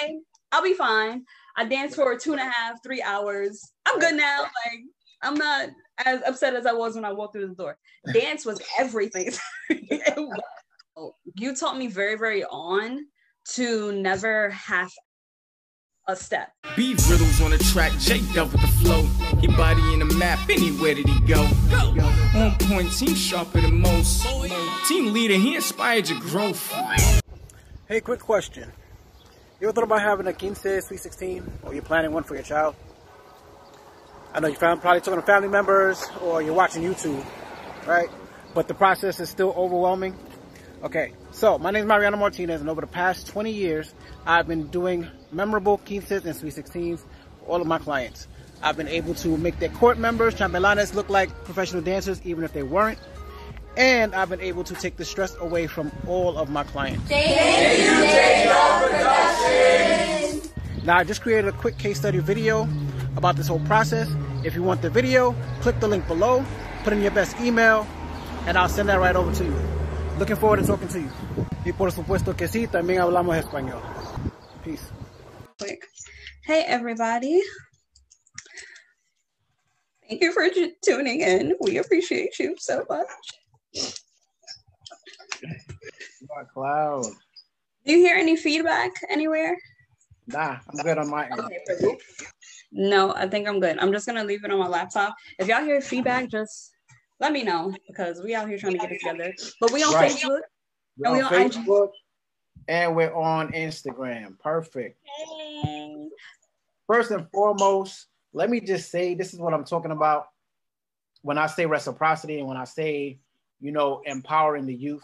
okay, I'll be fine. I danced for two and a half, three hours. I'm good now. Like I'm not as upset as I was when I walked through the door. Dance was everything. you taught me very, very on to never half a step. Beef riddles on the track, Jake up with the flow. He body in the map, anywhere did he go? go. On point, team sharper than most. Team leader, he inspired your growth. Hey, quick question. You ever thought about having a quince Sweet 16, or you're planning one for your child? I know you're probably talking to family members, or you're watching YouTube, right? But the process is still overwhelming. Okay, so my name is Mariano Martinez, and over the past 20 years, I've been doing memorable quinces and sweet 16s for all of my clients. I've been able to make their court members, chambelanes, look like professional dancers, even if they weren't. And I've been able to take the stress away from all of my clients. Thank you, Now, I just created a quick case study video about this whole process. If you want the video, click the link below, put in your best email, and I'll send that right over to you. Looking forward to talking to you. Y por supuesto que sí, también hablamos español. Peace. Hey, everybody. Thank you for tuning in. We appreciate you so much. Cloud. Do you hear any feedback anywhere? Nah, I'm good on my end. Okay, no, I think I'm good. I'm just gonna leave it on my laptop. If y'all hear feedback, just let me know because we out here trying to get it together. But we on right. Facebook. We're and we on, on Facebook IG. and we're on Instagram. Perfect. Hey. First and foremost, let me just say this is what I'm talking about when I say reciprocity and when I say, you know, empowering the youth.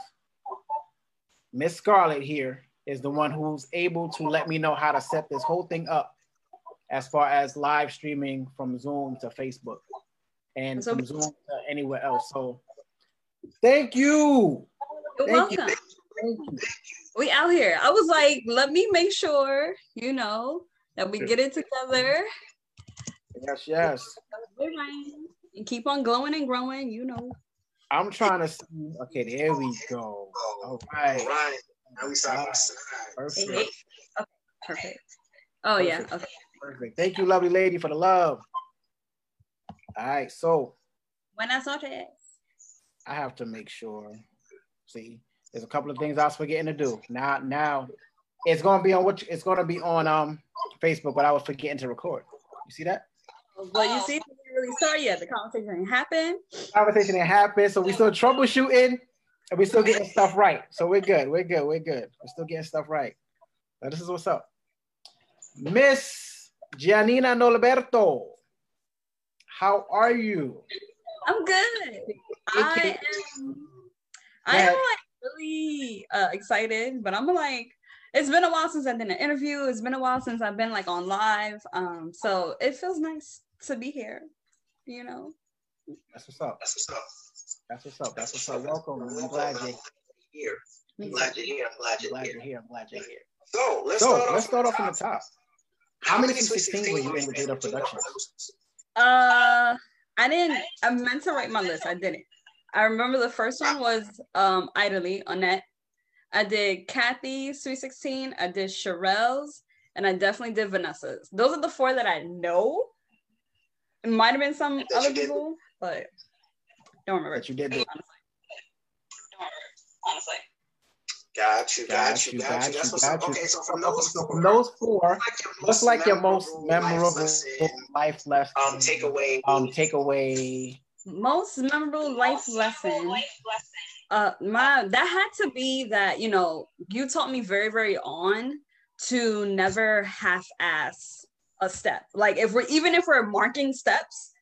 Miss Scarlet here is the one who's able to let me know how to set this whole thing up as far as live streaming from Zoom to Facebook and so, from Zoom to anywhere else. So thank you. You're thank welcome. You. Thank you. We out here. I was like, let me make sure, you know, that we get it together. Yes, yes. And keep on glowing and growing, you know. I'm trying to see. Okay, there we go. All right. All right. Now we side by side. Perfect. Okay, perfect. Oh perfect. yeah. Okay. Perfect. Thank you, lovely lady, for the love. All right, so buenas noches. I have to make sure. See, there's a couple of things I was forgetting to do. Now, now it's gonna be on what it's gonna be on um Facebook, but I was forgetting to record. You see that? Well, you see, we really start yet. The conversation didn't happen. Conversation didn't happen, so we still troubleshooting and we're still getting stuff right. So we're good. We're good. We're good. We're still getting stuff right. Now this is what's up, Miss Gianina Nolberto. How are you? I'm good. I am. I am like really uh, excited, but I'm like, it's been a while since I've done an interview. It's been a while since I've been like on live. Um, so it feels nice to be here. You know. That's what's up. That's what's up. That's what's up. That's what's up. Welcome. I'm glad you're here. I'm glad you're here. I'm glad you're, glad you're here. I'm glad you're here. So let's so, start let's off start off from the top. How many 16 were you in with data production? Uh, I didn't. I meant to write my list. I didn't. I remember the first one was um Idly Annette. I did Kathy Sweet 16. I did Sherelle's, and I definitely did Vanessa's. Those are the four that I know. It might have been some other people, but don't remember. That you did. Honestly. honestly. Got you, got, got you, got, got you. That's what's up. Okay, so from those, so from those four, what's like your most memorable life lesson? Um, takeaway. Um, takeaway. Most memorable life lesson. Uh, my that had to be that you know you taught me very very on to never half-ass a step. Like if we're even if we're marking steps,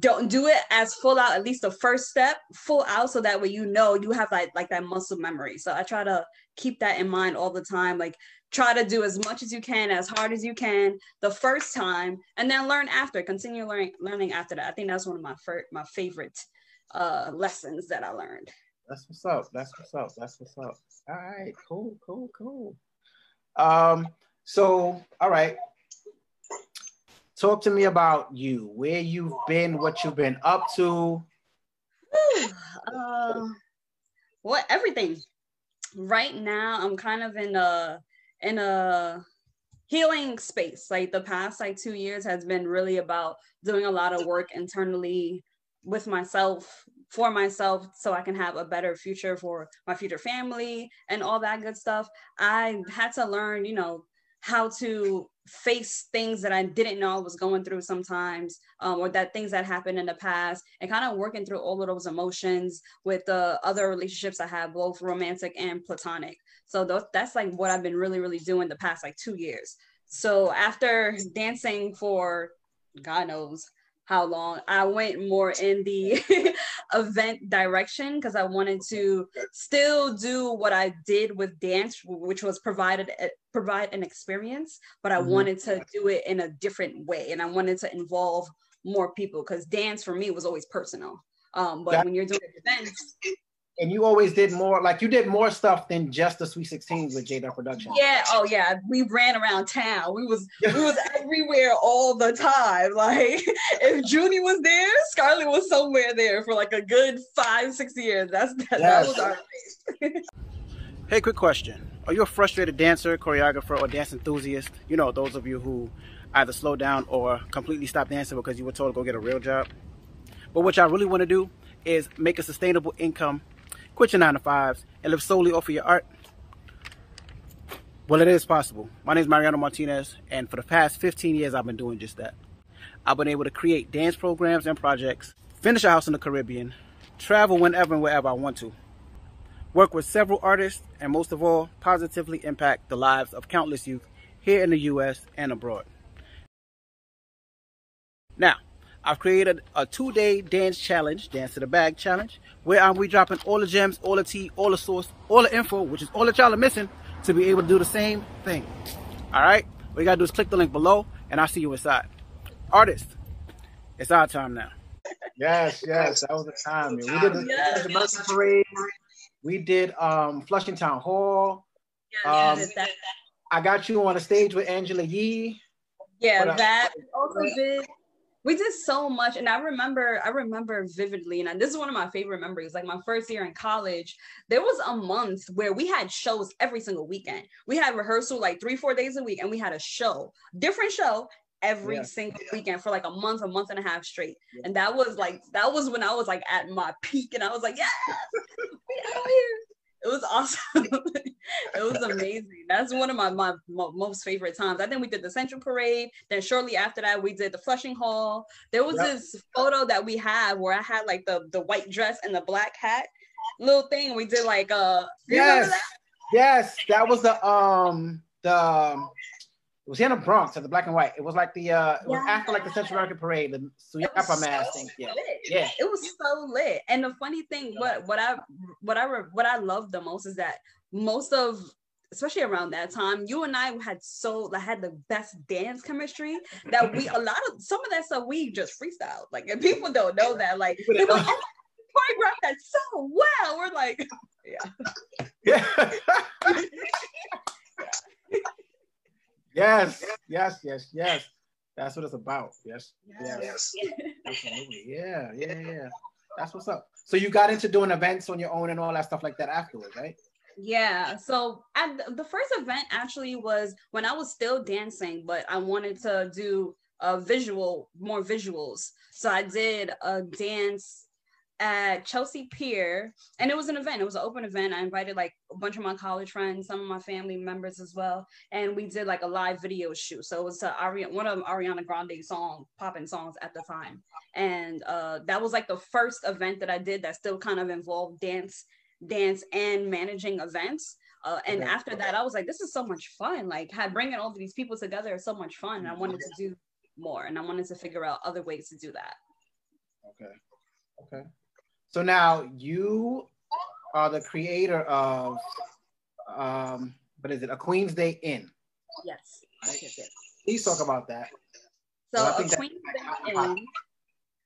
don't do it as full out at least the first step full out so that way you know you have like like that muscle memory. So i try to keep that in mind all the time. Like try to do as much as you can as hard as you can the first time and then learn after continue learning learning after that. I think that's one of my first my favorite uh lessons that i learned. That's what's up. That's what's up. That's what's up. All right. Cool cool cool. Um so all right talk to me about you, where you've been, what you've been up to. uh, what everything. Right now, I'm kind of in a in a healing space. Like the past like two years has been really about doing a lot of work internally with myself for myself so I can have a better future for my future family and all that good stuff. I had to learn, you know, how to face things that I didn't know I was going through sometimes, um, or that things that happened in the past, and kind of working through all of those emotions with the other relationships I have, both romantic and platonic. So th- that's like what I've been really, really doing the past like two years. So after dancing for God knows how long. I went more in the event direction because I wanted to still do what I did with dance, which was provided provide an experience, but I mm-hmm. wanted to do it in a different way, and I wanted to involve more people because dance for me was always personal. Um, but that, when you're doing events, and you always did more like you did more stuff than just the Sweet 16 with J-Dove Production. Yeah, oh yeah. We ran around town. We was we was everywhere all the time. Like if Junie was there, Scarlet was somewhere there for like a good five, six years. That's that, yes. that was our Hey, quick question. Are you a frustrated dancer, choreographer, or dance enthusiast? You know, those of you who either slow down or completely stop dancing because you were told to go get a real job. But what y'all really want to do is make a sustainable income quit your nine to fives, and live solely off of your art? Well, it is possible. My name is Mariano Martinez, and for the past 15 years, I've been doing just that. I've been able to create dance programs and projects, finish a house in the Caribbean, travel whenever and wherever I want to, work with several artists, and most of all, positively impact the lives of countless youth here in the U.S. and abroad. Now, I've created a two-day dance challenge, Dance to the Bag challenge, where I'm we dropping all the gems, all the tea, all the source, all the info, which is all that y'all are missing to be able to do the same thing. All right? What you gotta do is click the link below, and I'll see you inside. Artist, it's our time now. Yes, yes, that was the time. Man. We did the, yes. the Mercy Parade. We did um, Flushing Town Hall. Yeah, um, I got you on a stage with Angela Yee. Yeah, that also did we did so much and i remember i remember vividly and this is one of my favorite memories like my first year in college there was a month where we had shows every single weekend we had rehearsal like three four days a week and we had a show different show every yeah. single weekend for like a month a month and a half straight yeah. and that was like that was when i was like at my peak and i was like yeah, we out here it was awesome. it was amazing. That's one of my, my, my, most favorite times. I think we did the Central Parade. Then shortly after that, we did the Flushing Hall. There was yep. this photo that we have where I had like the the white dress and the black hat little thing. We did like uh yes, that? yes, that was the um the um, it was here in the Bronx at the black and white. It was like the uh it was after like the Central American parade, the Suyapa mass thing. Yeah. yeah. It was so lit. And the funny thing, what what I what I what I love the most is that most of especially around that time, you and I had so had the best dance chemistry that we a lot of some of that stuff we just freestyle. Like and people don't know that. Like people like, oh, choreographed that so well. We're like, yeah. Yeah. Yes, yes, yes, yes. That's what it's about. Yes, yes, absolutely. Yeah, yeah, yeah. That's what's up. So you got into doing events on your own and all that stuff like that afterwards, right? Yeah. So at the first event actually was when I was still dancing, but I wanted to do a visual, more visuals. So I did a dance at Chelsea Pier, and it was an event. It was an open event. I invited like a bunch of my college friends, some of my family members as well, and we did like a live video shoot. So it was a Ari- one of Ariana Grande song, popping songs at the time, and uh, that was like the first event that I did that still kind of involved dance, dance, and managing events. Uh, and okay. after that, I was like, this is so much fun. Like, had bringing all these people together is so much fun. And I wanted to do more, and I wanted to figure out other ways to do that. Okay. Okay. So now you are the creator of um, what is it? A Queen's Day Inn. Yes. Please talk about that. So, a Queen's Day Inn.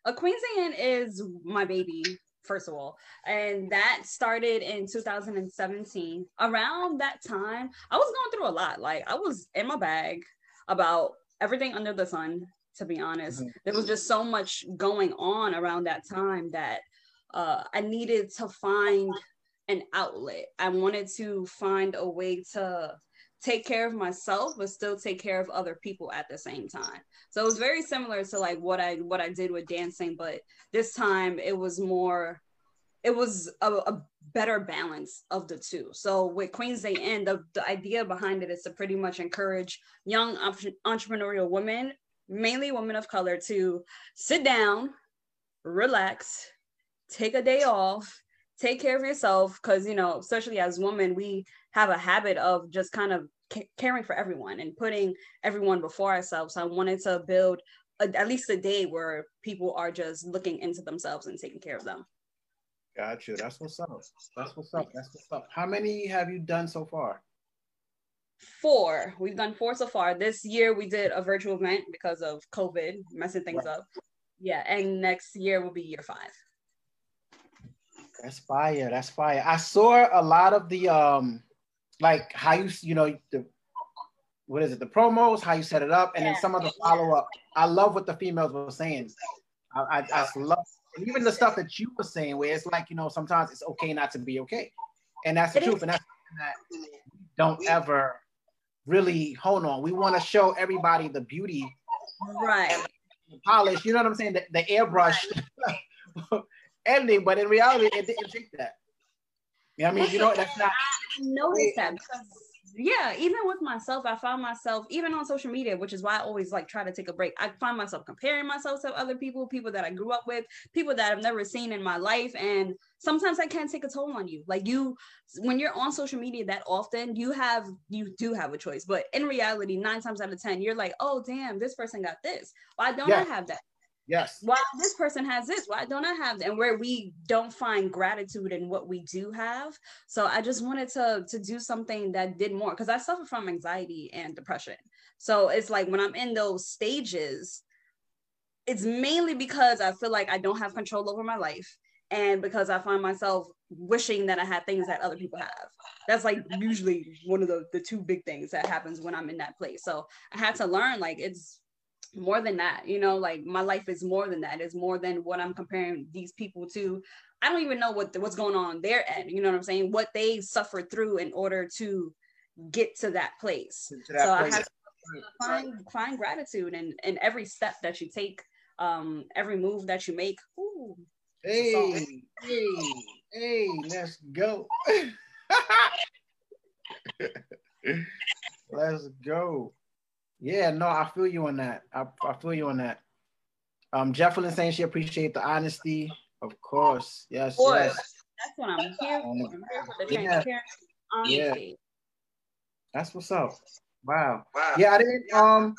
A Queen's Day Inn is my baby, first of all. And that started in 2017. Around that time, I was going through a lot. Like I was in my bag about everything under the sun, to be honest. Mm-hmm. There was just so much going on around that time that uh, I needed to find an outlet. I wanted to find a way to take care of myself but still take care of other people at the same time so it was very similar to like what i what i did with dancing but this time it was more it was a, a better balance of the two so with queens day in the, the idea behind it is to pretty much encourage young entrepreneurial women mainly women of color to sit down relax take a day off take care of yourself because you know especially as women we have a habit of just kind of caring for everyone and putting everyone before ourselves. So i wanted to build a, at least a day where people are just looking into themselves and taking care of them. Gotcha. That's what's up. That's what's up. That's what's up. How many have you done so far? Four. We've done four so far. This year we did a virtual event because of covid messing things right. up. Yeah and next year will be year five that's fire. That's fire. I saw a lot of the um like how you you know the what is it the promos how you set it up and yeah. then some of the follow up. I love what the females were saying. I, I, I love and even the stuff that you were saying where it's like you know sometimes it's okay not to be okay, and that's the it truth is. and that's that don't ever really hold on. We want to show everybody the beauty, right? The Polish. You know what I'm saying? The, the airbrush. Right. Ending, but in reality, it didn't take that. You know I mean? You know, that's not. I noticed that because, yeah, even with myself, I found myself, even on social media, which is why I always like try to take a break. I find myself comparing myself to other people, people that I grew up with, people that I've never seen in my life. And sometimes that can take a toll on you. Like you, when you're on social media that often, you have, you do have a choice. But in reality, nine times out of 10, you're like, oh, damn, this person got this. Why don't yeah. I have that? Yes. Why this person has this? Why don't I have that? And where we don't find gratitude in what we do have. So I just wanted to to do something that did more because I suffer from anxiety and depression. So it's like when I'm in those stages, it's mainly because I feel like I don't have control over my life and because I find myself wishing that I had things that other people have. That's like usually one of the the two big things that happens when I'm in that place. So I had to learn like it's more than that you know like my life is more than that it's more than what i'm comparing these people to. I don't even know what what's going on, their end you know what i'm saying? What they suffered through in order to get to that place. To that so place. i have to find find gratitude in in every step that you take um every move that you make. Ooh, hey hey hey let's go. Let's go yeah, no, I feel you on that. I, I feel you on that. Um, Jefflin saying she appreciate the honesty. Of course. Yes, of course. yes. That's what I'm here for. I'm here for the transparency, yeah. honesty. Yeah. That's what's up. Wow. wow. Yeah, I didn't um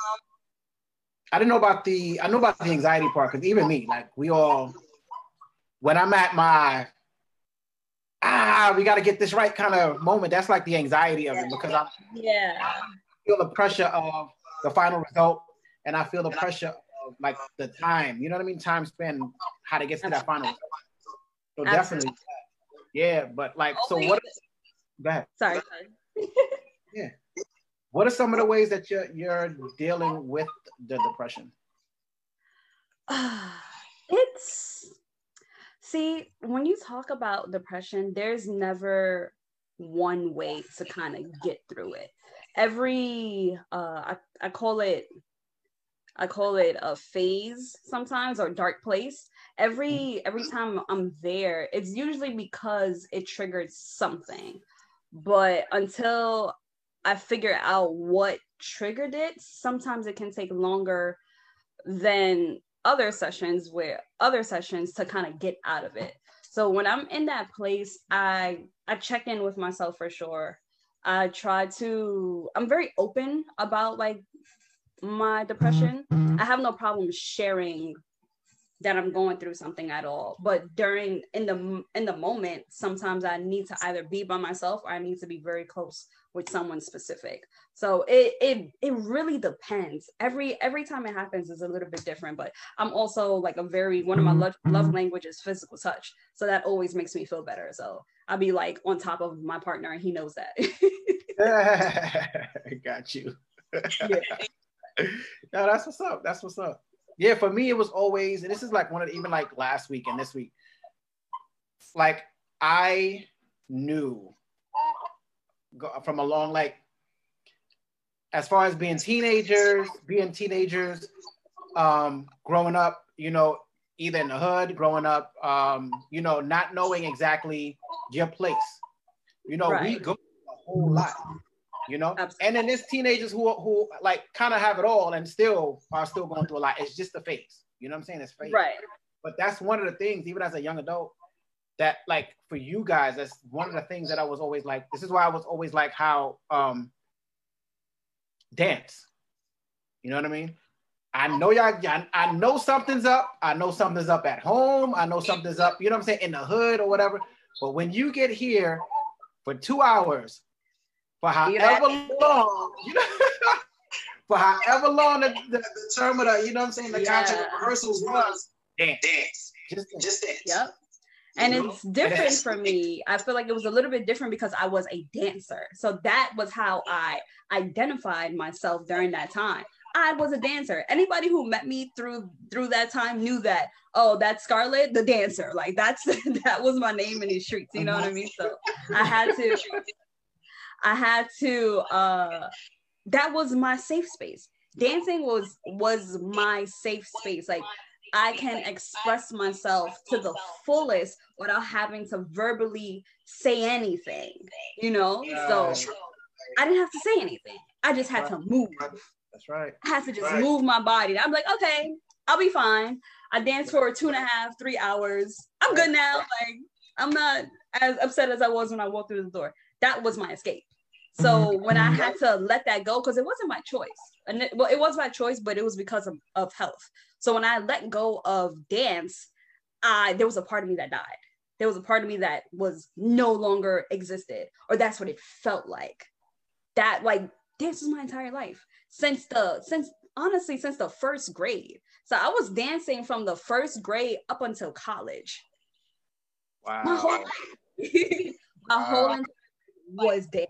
I didn't know about the I know about the anxiety part because even me, like we all when I'm at my ah, we got to get this right kind of moment. That's like the anxiety of it because I'm yeah I feel the pressure of the final result, and I feel the pressure of like the time. You know what I mean? Time spent, how to get to that final. Result. So definitely, yeah. But like, so what? Go ahead. Sorry. yeah. What are some of the ways that you're you're dealing with the depression? it's see when you talk about depression, there's never one way to kind of get through it every uh I, I call it I call it a phase sometimes or dark place. Every every time I'm there, it's usually because it triggered something. But until I figure out what triggered it, sometimes it can take longer than other sessions where other sessions to kind of get out of it. So when I'm in that place, I I check in with myself for sure. I try to, I'm very open about like my depression. Mm-hmm. I have no problem sharing that I'm going through something at all. But during in the in the moment, sometimes I need to either be by myself or I need to be very close with someone specific. So it it it really depends. Every every time it happens is a little bit different. But I'm also like a very one of my love, love mm-hmm. languages physical touch. So that always makes me feel better. So I'll be like on top of my partner and he knows that. Got you. yeah. no, that's what's up. That's what's up. Yeah, for me, it was always, and this is like one of the, even like last week and this week, like I knew from a long, like, as far as being teenagers, being teenagers, um, growing up, you know, either in the hood, growing up, um, you know, not knowing exactly your place. You know, right. we go a whole lot, you know, Absolutely. and then there's teenagers who who like kind of have it all and still are still going through a lot. It's just the face. You know what I'm saying? It's fake. Right. But that's one of the things, even as a young adult, that like for you guys, that's one of the things that I was always like. This is why I was always like how um dance. You know what I mean? I know y'all, I know something's up. I know something's up at home. I know something's up, you know what I'm saying, in the hood or whatever. But when you get here for two hours, for however long, you know, for however long the, the, the term of the, you know what I'm saying, the yeah. contract of rehearsals was, dance. Dance. Just, just dance. Yep. And it's different for me. I feel like it was a little bit different because I was a dancer. So that was how I identified myself during that time. I was a dancer. Anybody who met me through through that time knew that. Oh, that's Scarlet, the dancer. Like that's that was my name in these streets. You know what I mean? So I had to. I had to. uh That was my safe space. Dancing was was my safe space. Like I can express myself to the fullest without having to verbally say anything, you know? So I didn't have to say anything. I just had to move. That's right. I had to just right. move my body. I'm like, okay, I'll be fine. I danced for two and a half, three hours. I'm good now. Like, I'm not as upset as I was when I walked through the door. That was my escape. So mm-hmm. when I had to let that go, because it wasn't my choice, and it, well, it was my choice, but it was because of, of health. So when I let go of dance, I there was a part of me that died. There was a part of me that was no longer existed, or that's what it felt like. That like dance was my entire life since the since honestly since the first grade. So I was dancing from the first grade up until college. Wow. My whole my wow. whole was dance.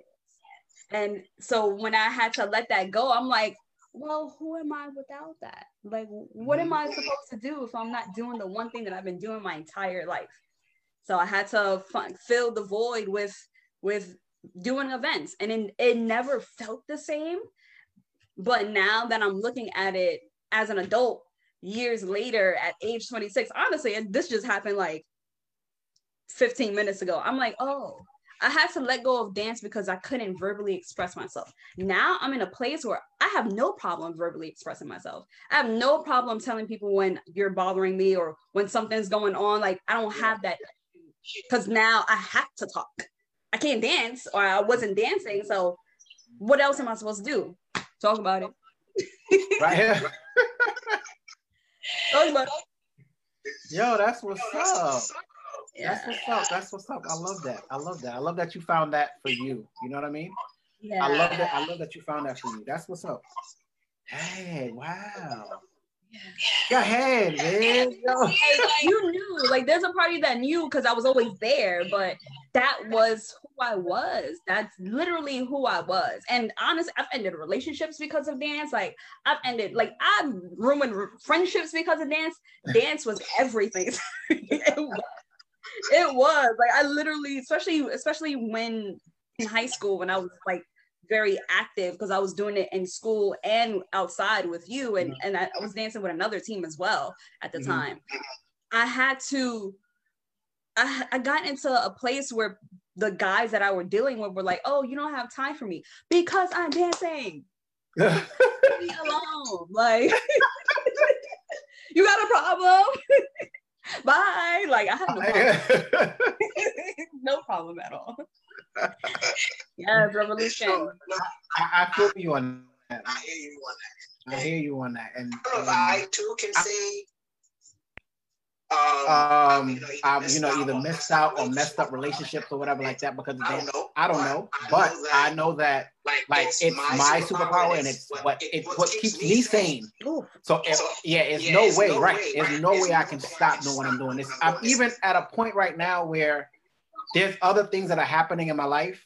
And so when I had to let that go, I'm like, well, who am I without that? Like, what am I supposed to do if I'm not doing the one thing that I've been doing my entire life? So I had to f- fill the void with with doing events, and it, it never felt the same. But now that I'm looking at it as an adult, years later, at age 26, honestly, and this just happened like 15 minutes ago. I'm like, oh, I had to let go of dance because I couldn't verbally express myself. Now I'm in a place where I have no problem verbally expressing myself. I have no problem telling people when you're bothering me or when something's going on. Like I don't have that because now I have to talk. I can't dance or I wasn't dancing. So what else am I supposed to do? Talk about it. right here. Talk about it. Yo, that's what's up. Yeah. That's what's up. That's what's up. I love that. I love that. I love that you found that for you. You know what I mean? Yeah. I love that. I love that you found that for you. That's what's up. Hey, wow. Go ahead, man. Yo. you knew, like, there's a party that knew because I was always there, but that was who I was. That's literally who I was. And honestly, I've ended relationships because of dance. Like, I've ended, like, I've ruined friendships because of dance. Dance was everything. it was it was like I literally, especially especially when in high school when I was like very active because I was doing it in school and outside with you, and mm-hmm. and I was dancing with another team as well at the mm-hmm. time. I had to. I, I got into a place where the guys that I were dealing with were like, "Oh, you don't have time for me because I'm dancing." Leave me alone, like you got a problem. bye. Like I have no problem. no problem at all. yeah, revolution. I, I feel you on that. I hear you on that. I hear you on that. And, and I uh, too can I, say um, you know, I've you know either missed out or messed up relationships or whatever like that because of I don't know. I don't know, but I know that like it's, it's my superpower and it's what it's what keeps me sane. So if, yeah, it's no way, right? There's no way I can stop doing what I'm doing. This I'm even at a point right now where there's other things that are happening in my life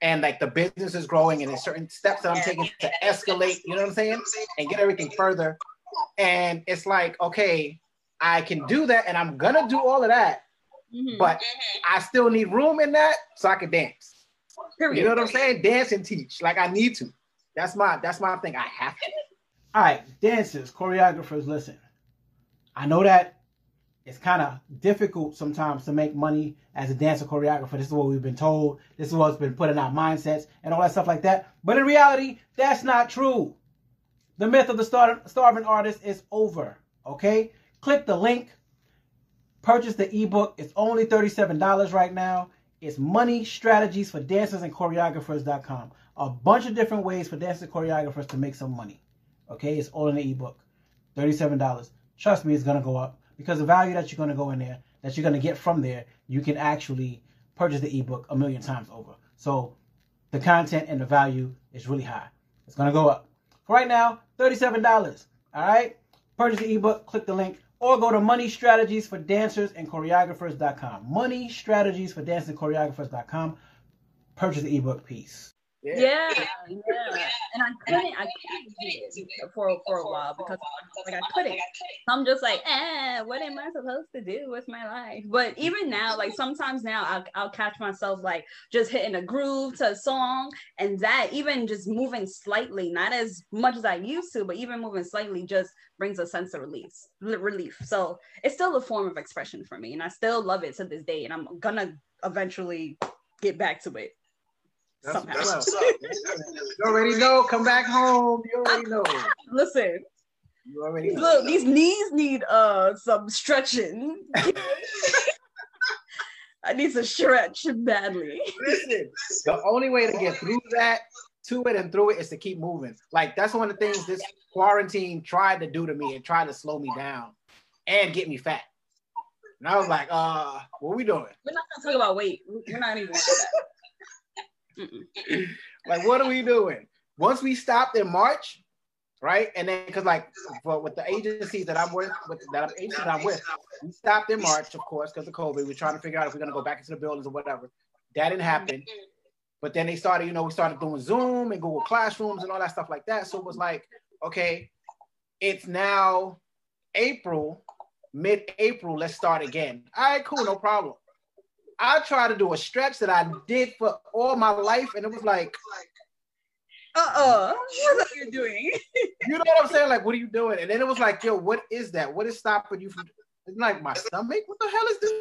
and like the business is growing and there's certain steps that I'm taking to escalate, you know what I'm saying? And get everything further. And it's like, okay, I can do that and I'm gonna do all of that, mm-hmm. but I still need room in that so I can dance. Period. You know what I'm saying? Dance and teach. Like I need to. That's my that's my thing. I have to. All right, dancers, choreographers, listen. I know that it's kind of difficult sometimes to make money as a dancer choreographer. This is what we've been told. This is what's been put in our mindsets and all that stuff like that. But in reality, that's not true. The myth of the star- starving artist is over. Okay? Click the link. Purchase the ebook. It's only $37 right now. It's money strategies for dancers and choreographers.com. A bunch of different ways for dancers and choreographers to make some money. Okay? It's all in the ebook. $37. Trust me, it's going to go up because the value that you're going to go in there, that you're going to get from there, you can actually purchase the ebook a million times over. So the content and the value is really high. It's going to go up. For right now, $37. All right? Purchase the ebook, click the link, or go to Money Strategies for Dancers and Choreographers.com. Money Strategies for Dancers Choreographers.com. Purchase the ebook piece. Yeah. yeah, yeah, And I couldn't, I couldn't do it for for a while because like I couldn't. I'm just like, eh, what am I supposed to do with my life? But even now, like sometimes now, I'll, I'll catch myself like just hitting a groove to a song, and that even just moving slightly, not as much as I used to, but even moving slightly just brings a sense of release, relief. So it's still a form of expression for me, and I still love it to this day, and I'm gonna eventually get back to it. That's, that's you already know. Come back home. You already know. Listen. You already know. Look, these knees need uh some stretching. I need to stretch badly. Listen, the only way to get through that, to it and through it is to keep moving. Like that's one of the things this quarantine tried to do to me and tried to slow me down and get me fat. And I was like, uh, what are we doing? We're not gonna talk about weight. We're not even gonna do that like, what are we doing? Once we stopped in March, right? And then because like for, with the agencies that I'm with, with that agency that I'm with, we stopped in March, of course, because of COVID. We were trying to figure out if we're gonna go back into the buildings or whatever. That didn't happen. But then they started, you know, we started doing Zoom and Google Classrooms and all that stuff like that. So it was like, okay, it's now April, mid-April. Let's start again. All right, cool, no problem. I tried to do a stretch that I did for all my life, and it was like, uh-uh, what are you doing? you know what I'm saying? Like, what are you doing? And then it was like, yo, what is that? What is stopping you from? It's like my stomach. What the hell is this?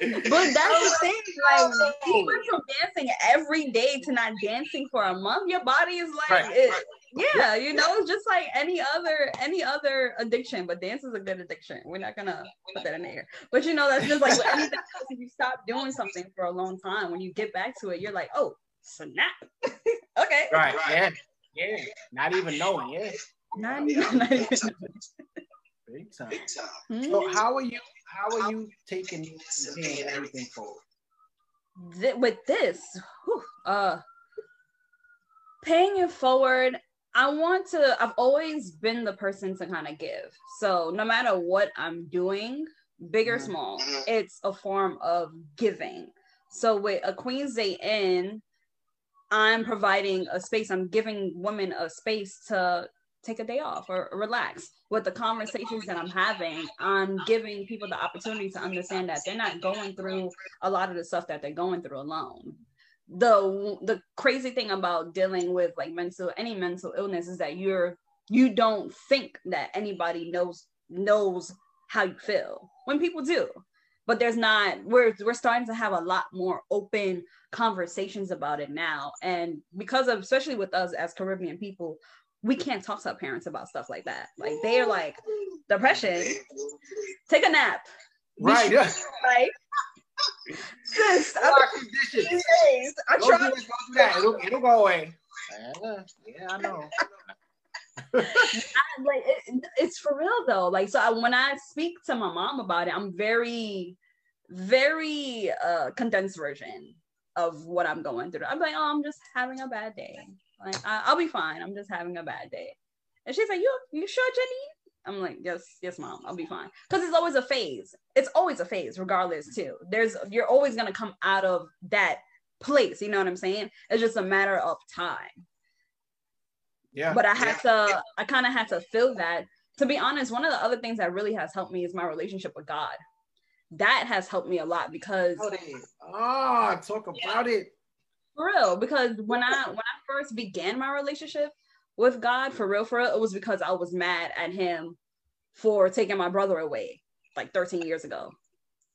but that's the thing, like you went from dancing every day to not dancing for a month. Your body is like, right. it, yeah, you know, it's just like any other any other addiction. But dance is a good addiction. We're not gonna put that in the air. But you know, that's just like anything else. If you stop doing something for a long time, when you get back to it, you're like, oh, snap. okay. Right. Yeah. Yeah. Not even knowing. Yeah. Not, even, not even. Big time. Big time. Mm-hmm. So how are you? How are you taking everything forward? With this, whew, uh, paying it forward I want to, I've always been the person to kind of give. So no matter what I'm doing, big or mm-hmm. small, mm-hmm. it's a form of giving. So with a Queen's Day in, I'm providing a space, I'm giving women a space to take a day off or relax. With the conversations that I'm having, I'm giving people the opportunity to understand that they're not going through a lot of the stuff that they're going through alone the the crazy thing about dealing with like mental any mental illness is that you're you don't think that anybody knows knows how you feel. When people do but there's not we're we're starting to have a lot more open conversations about it now. And because of especially with us as caribbean people we can't talk to our parents about stuff like that. Like they're like depression take a nap. Right yeah. like Sis, conditions. I don't tried. Do it, don't do that. It'll, it'll go away. Yeah, I know. I, like it, it's for real though. Like so, I, when I speak to my mom about it, I'm very, very uh condensed version of what I'm going through. I'm like, oh, I'm just having a bad day. Like I, will be fine. I'm just having a bad day. And she's like, you you sure, Jenny? I'm like, yes, yes, mom, I'll be fine. Because it's always a phase. It's always a phase, regardless, too. There's you're always gonna come out of that place. You know what I'm saying? It's just a matter of time. Yeah. But I had yeah. to, I kind of had to feel that. To be honest, one of the other things that really has helped me is my relationship with God. That has helped me a lot because ah, talk about it. For real, because when I when I first began my relationship with God, for real, for real, it was because I was mad at him for taking my brother away like 13 years ago.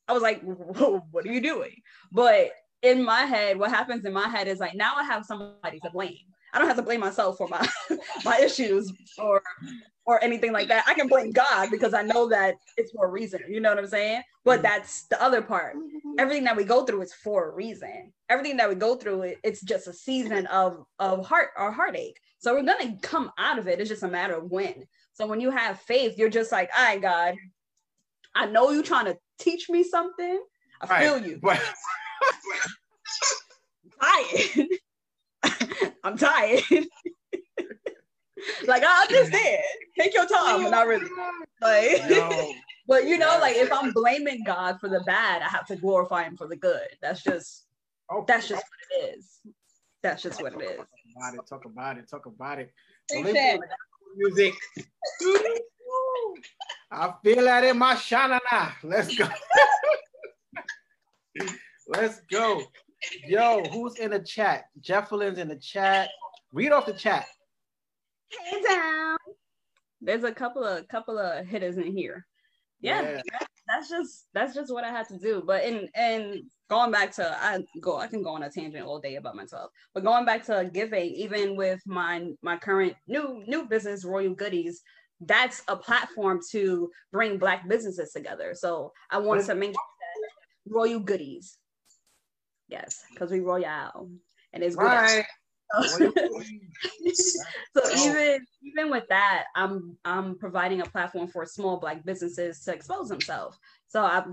I was like, what are you doing? But in my head, what happens in my head is like now I have somebody to blame. I don't have to blame myself for my my issues or or anything like that. I can blame God because I know that it's for a reason. You know what I'm saying? But mm-hmm. that's the other part. Everything that we go through is for a reason. Everything that we go through, it's just a season of of heart or heartache. So we're gonna come out of it. It's just a matter of when. So when you have faith, you're just like, all right, God, I know you're trying to teach me something. I right. feel you. I'm tired. I'm tired. like I understand. Take your time, but not really. Like, no. but you know, like if I'm blaming God for the bad, I have to glorify Him for the good. That's just okay. that's just oh. what it is. That's just what it is. Talk about it. Talk about it. Talk about it. So music. I feel that in my shanana. Let's go. Let's go. Yo, who's in the chat? Jeffelin's in the chat. Read off the chat. Hey down. There's a couple of couple of hitters in here. Yeah, yeah. that's just that's just what I had to do. But in and going back to I go I can go on a tangent all day about myself. But going back to giving, even with my my current new new business, Royal Goodies, that's a platform to bring black businesses together. So I wanted to make Royal Goodies. Yes, because we royal and it's good. Right. so even even with that, I'm I'm providing a platform for small black businesses to expose themselves. So I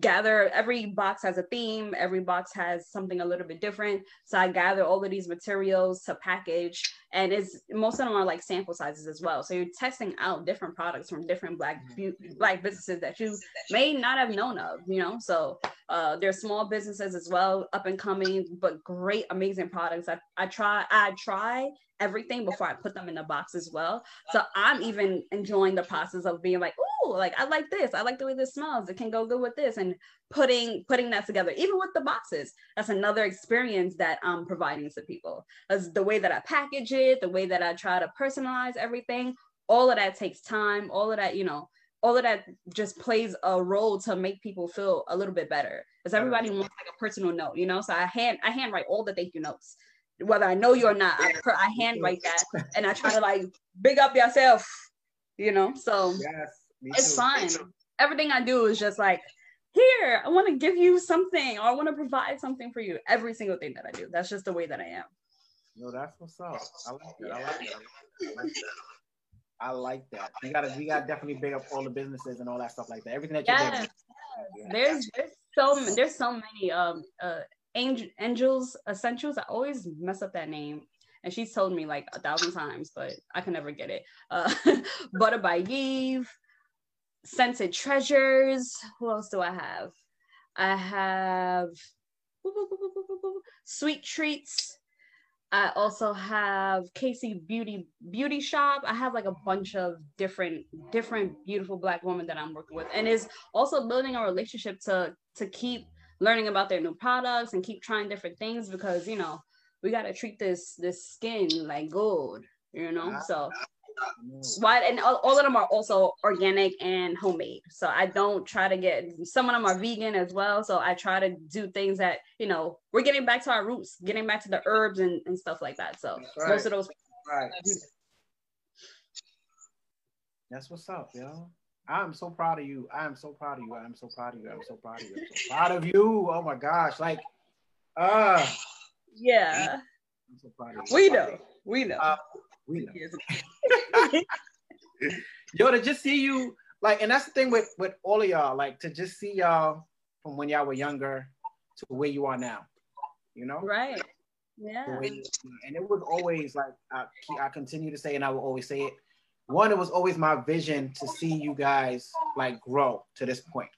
gather every box has a theme, every box has something a little bit different. So I gather all of these materials to package and it's most of them are like sample sizes as well. So you're testing out different products from different black black businesses that you may not have known of, you know. So uh, they're small businesses as well, up and coming, but great, amazing products. I, I try I try everything before I put them in the box as well. So I'm even enjoying the process of being like, oh, like I like this. I like the way this smells. It can go good with this, and putting putting that together, even with the boxes. That's another experience that I'm providing to people. As the way that I package it, the way that I try to personalize everything. All of that takes time. All of that, you know, all of that just plays a role to make people feel a little bit better because everybody wants like a personal note you know so i hand i handwrite all the thank you notes whether I know you or not, I, I handwrite that and I try to like big up yourself, you know. So yes, it's too. fine. Everything I do is just like, here, I want to give you something or I want to provide something for you. Every single thing that I do. That's just the way that I am. No, that's what's up. I like that. I like that. I like that. I like that. You gotta, you gotta definitely big up all the businesses and all that stuff like that. Everything that you're yes. doing. Yeah. There's, there's so, there's so many um uh Angel, Angels Essentials. I always mess up that name. And she's told me like a thousand times, but I can never get it. Uh, Butter by Eve, Scented Treasures. Who else do I have? I have Sweet Treats. I also have Casey Beauty Beauty Shop. I have like a bunch of different different beautiful black women that I'm working with, and is also building a relationship to to keep learning about their new products and keep trying different things because you know we got to treat this this skin like gold you know? Ah. So mm. why and all, all, of them are also organic and homemade. So i don't try to get some of them are vegan as well. So i try to do things that you know we're getting back to our roots getting back to the herbs and, and stuff like that. So right. most of those right. That's what's up yo I'm so proud of you. I am so proud of you. I'm so proud of you. I'm so proud of you. I'm so proud of you. Oh my gosh. Like, uh yeah. So we know. We know. Uh, we know. Yo, to just see you, like, and that's the thing with with all of y'all, like to just see y'all from when y'all were younger to where you are now. You know? Right. Yeah. and it was always like I, I continue to say, and I will always say it one, it was always my vision to see you guys like grow to this point.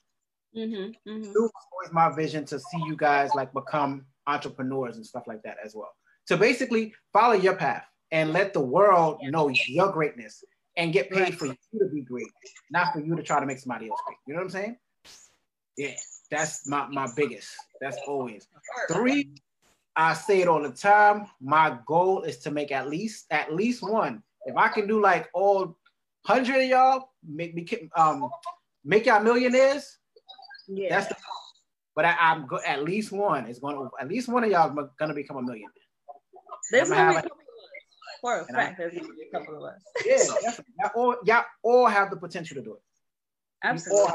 Mm-hmm, mm-hmm. Two, was always my vision to see you guys like become entrepreneurs and stuff like that as well. To basically follow your path and let the world know your greatness and get paid for you to be great, not for you to try to make somebody else great. You know what I'm saying? Yeah, that's my, my biggest. That's always. Three, I say it all the time. My goal is to make at least at least one. If I can do like all hundred of y'all, make me um make y'all millionaires. Yeah, that's the. But I, am go, at least one is going to at least one of y'all is going to become a millionaire. There's gonna be for a fact. I, there's gonna be a couple of us. Yeah, definitely. Y'all all, y'all all have the potential to do it. Absolutely.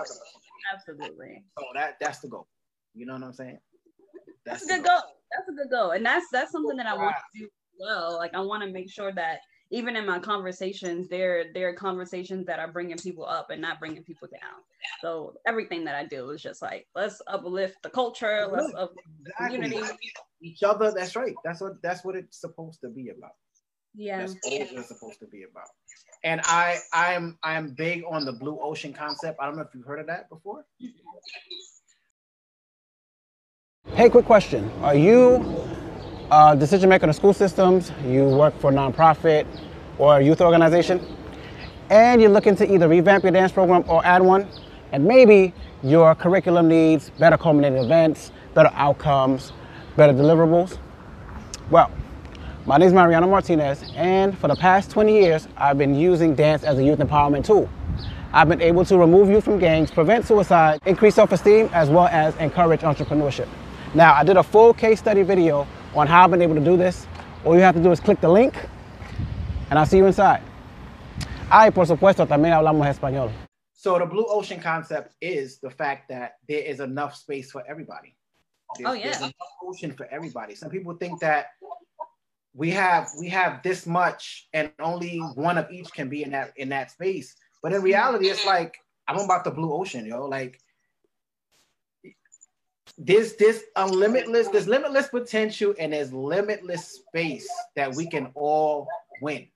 Absolutely. So that that's the goal. You know what I'm saying? That's, that's a good goal. goal. That's a good goal, and that's that's something that I want to do well. Like I want to make sure that even in my conversations, there there are conversations that are bringing people up and not bringing people down. So everything that I do is just like let's uplift the culture, let's uplift exactly. the community, each other. That's right. That's what that's what it's supposed to be about. Yeah, that's all it's supposed to be about. And I I'm I'm big on the blue ocean concept. I don't know if you've heard of that before. Hey, quick question. Are you Uh, a decision maker in the school systems? You work for a nonprofit or a youth organization? And you're looking to either revamp your dance program or add one? And maybe your curriculum needs better culminating events, better outcomes, better deliverables? Well, my name is Mariano Martinez, and for the past 20 years, I've been using dance as a youth empowerment tool. I've been able to remove youth from gangs, prevent suicide, increase self-esteem, as well as encourage entrepreneurship. Now, I did a full case study video on how I've been able to do this. All you have to do is click the link, and I'll see you inside. Ah, y por supuesto, también hablamos español. So the blue ocean concept is the fact that there is enough space for everybody. There's, oh yeah. There's enough ocean for everybody. Some people think that we have we have this much and only one of each can be in that in that space but in reality it's like i'm about the blue ocean yo like this this unlimitless there's limitless potential and there's limitless space that we can all win.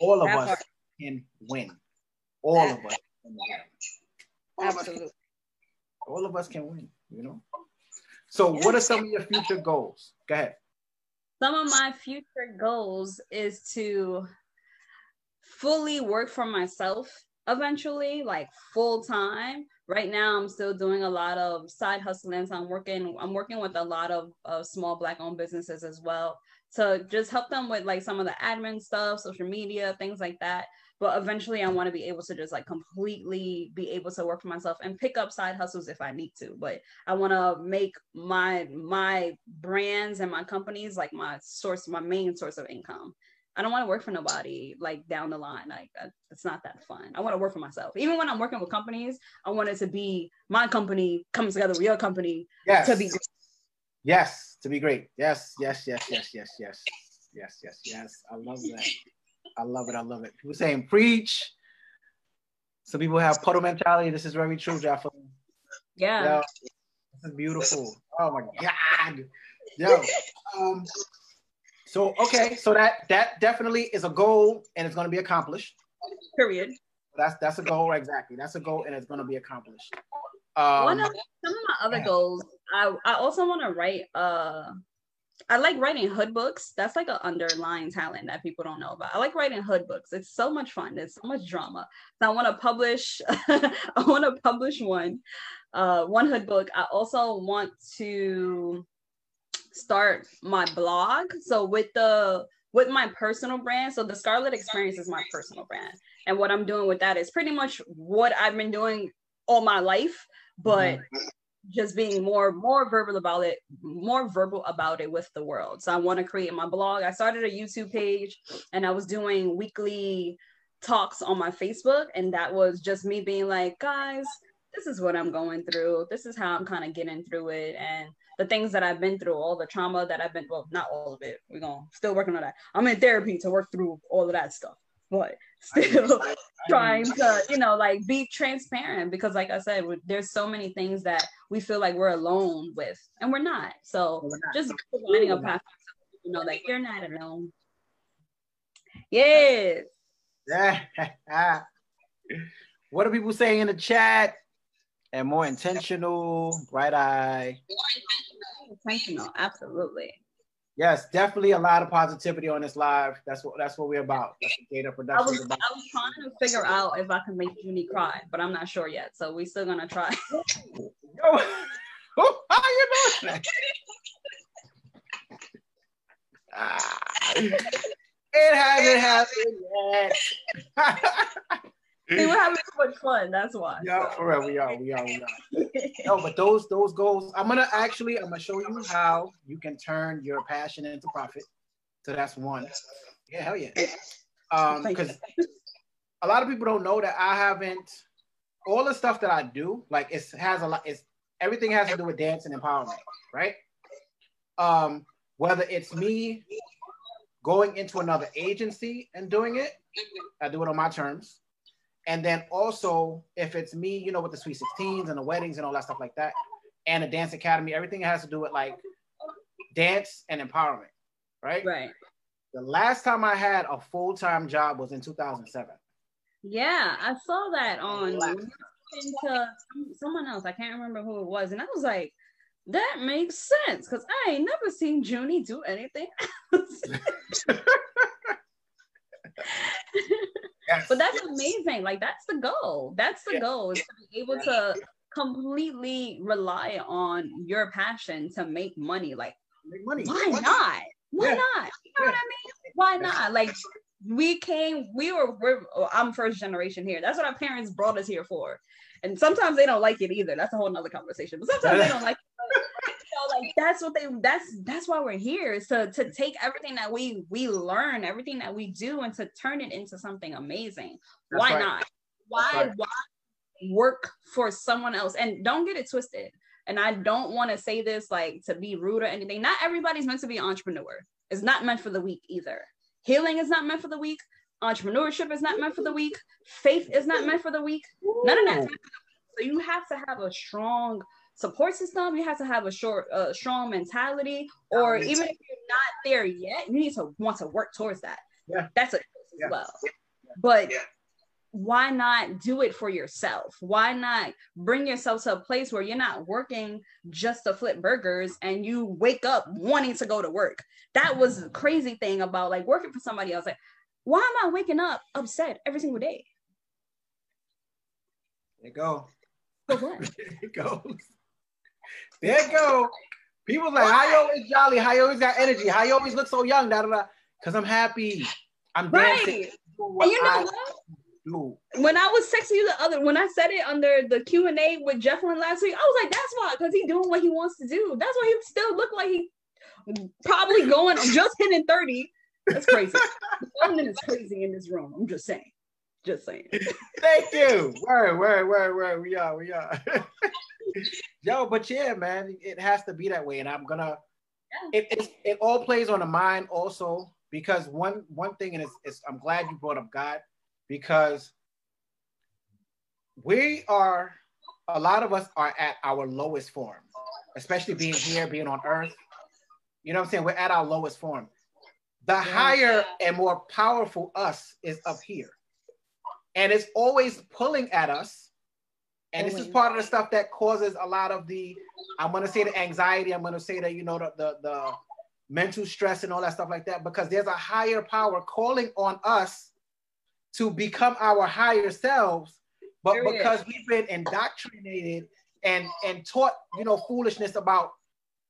All of us can win. All of us can win. All Absolutely. Of us all of us can win you know? So what are some of your future goals? Go ahead. Some of my future goals is to fully work for myself eventually like full time right now i'm still doing a lot of side hustling so i'm working i'm working with a lot of, of small black owned businesses as well to just help them with like some of the admin stuff social media things like that. But eventually i want to be able to just like completely be able to work for myself and pick up side hustles if i need to. But i want to make my my brands and my companies like my source my main source of income I don't want to work for nobody like down the line. Like it's not that fun. I want to work for myself. Even when I'm working with companies, I want it to be my company coming together with your company yes. to be Yes, to be great. Yes, yes, yes, yes, yes, yes, yes, yes, yes. I love that. I love it. I love it. People saying preach. Some people have puddle mentality. This is very true, Jaffa. Yeah. Yo, this is beautiful. Oh my God. Yo. Um, so okay, so that that definitely is a goal and it's gonna be accomplished. Period. That's that's a goal, exactly. That's a goal and it's gonna be accomplished. Um, One of some of my other yeah. goals, I I also want to write uh I like writing hood books. That's like an underlying talent that people don't know about. I like writing hood books. It's so much fun. There's so much drama. So I want to publish. I want to publish one, uh, one hood book. I also want to start my blog. So with the with my personal brand, so the Scarlet Experience is my personal brand, and what I'm doing with that is pretty much what I've been doing all my life, but. Mm-hmm. just being more more verbal about it more verbal about it with the world. So i want to create my blog. I started a youtube page and i was doing weekly talks on my facebook. And that was just me being like guys this is what i'm going through. This is how i'm kind of getting through it. And the things that i've been through all the trauma that i've been well not all of it we're gonna still working on that. I'm in therapy to work through all of that stuff but still trying to you know like be transparent because like i said there's so many things that we feel like we're alone with and we're not. So we're not. just providing a path you know like you're not alone. Yes. Yeah. what are people saying in the chat and more intentional bright eye more intentional absolutely Yes, definitely a lot of positivity on this live. That's what that's what we're about. That's what data production I was, about. I was trying to figure out if I can make Junie cry, but I'm not sure yet. So we're still gonna try. Yo, how you doing? Ah. It hasn't happened yet. See, we're having so much fun. That's why. Yeah, for real, we are, we are, we are. no, but those those goals, I'm gonna actually, I'm gonna show you how you can turn your passion into profit. So that's one. Yeah, hell yeah. Um, because a lot of people don't know that I haven't all the stuff that I do, like it has a lot, it's everything has to do with dance and empowerment, right? Um, whether it's me going into another agency and doing it, I do it on my terms. And then also, if it's me, you know, with the Sweet 16s and the weddings and all that stuff like that, and a dance academy, everything has to do with like dance and empowerment, right? Right. The last time I had a full time job was in 2007. Yeah, I saw that on into someone else. I can't remember who it was, and I was like, that makes sense because I ain't never seen Junie do anything else. yes. But that's amazing. Like that's the goal. That's the yeah. goal is to be able to completely rely on your passion to make money. Like make money. Why money. not? Why yeah. not? You know what I mean? Why not? Like we came, we were, we're, oh, I'm first generation here. That's what our parents brought us here for. And sometimes they don't like it either. That's a whole nother conversation. But sometimes they don't like it. Know, like that's what they that's that's why we're here is to to take everything that we we learn, everything that we do, and to turn it into something amazing. That's why right. not? Why right. why work for someone else? And don't get it twisted. And I don't want to say this like to be rude or anything. Not everybody's meant to be an entrepreneur. It's not meant for the weak either. Healing is not meant for the weak. Entrepreneurship is not meant for the weak. Faith is not meant for the weak. None of that. So you have to have a strong support system. You have to have a short, uh, strong mentality. Or even if you're not there yet, you need to want to work towards that. Yeah, that's a yeah. as well. Yeah. But yeah. why not do it for yourself? Why not bring yourself to a place where you're not working just to flip burgers and you wake up wanting to go to work? That was the crazy thing about like working for somebody else. Like, why am I waking up upset every single day? There you go. For what? there it goes. There you go. People like, how you always jolly? How you always got energy? How you always look so young? Da, da, da. Cause I'm happy. I'm dancing. And you know I what? Do. When I was texting you the other, when I said it under the Q and A with Jefflin last week, I was like, "That's why, because he's doing what he wants to do. That's why he still look like he probably going just hitting 30 that's crazy. London is crazy in this room. I'm just saying. Just saying. Thank you. Where, where, where, where we are, we are. Yo, but yeah, man, it has to be that way, and I'm gonna. Yeah. It, it it all plays on the mind also because one one thing, and it's, it's I'm glad you brought up God because we are a lot of us are at our lowest form, especially being here, being on Earth. You know what I'm saying? We're at our lowest form. The higher and more powerful us is up here. And it's always pulling at us. And this is part of the stuff that causes a lot of the, I'm gonna say the anxiety, I'm gonna say that, you know, the, the, the mental stress and all that stuff like that, because there's a higher power calling on us to become our higher selves. But there because we've been indoctrinated and and taught, you know, foolishness about,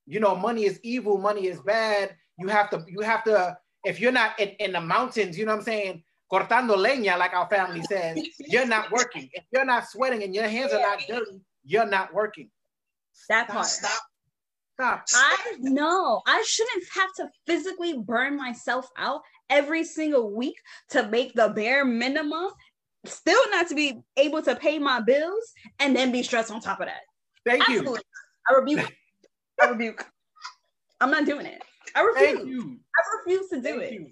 you know, money is evil, money is bad. You have to, you have to if you're not in, in the mountains, you know what I'm saying, cortando leña, like our family says, you're not working. If you're not sweating and your hands are not dirty, you're not working. That part. Stop. Stop. I know. I shouldn't have to physically burn myself out every single week to make the bare minimum, still not to be able to pay my bills and then be stressed on top of that. Thank Absolutely. you. I rebuke. I rebuke. I'm not doing it. I refuse. I refuse to do Thank it. You.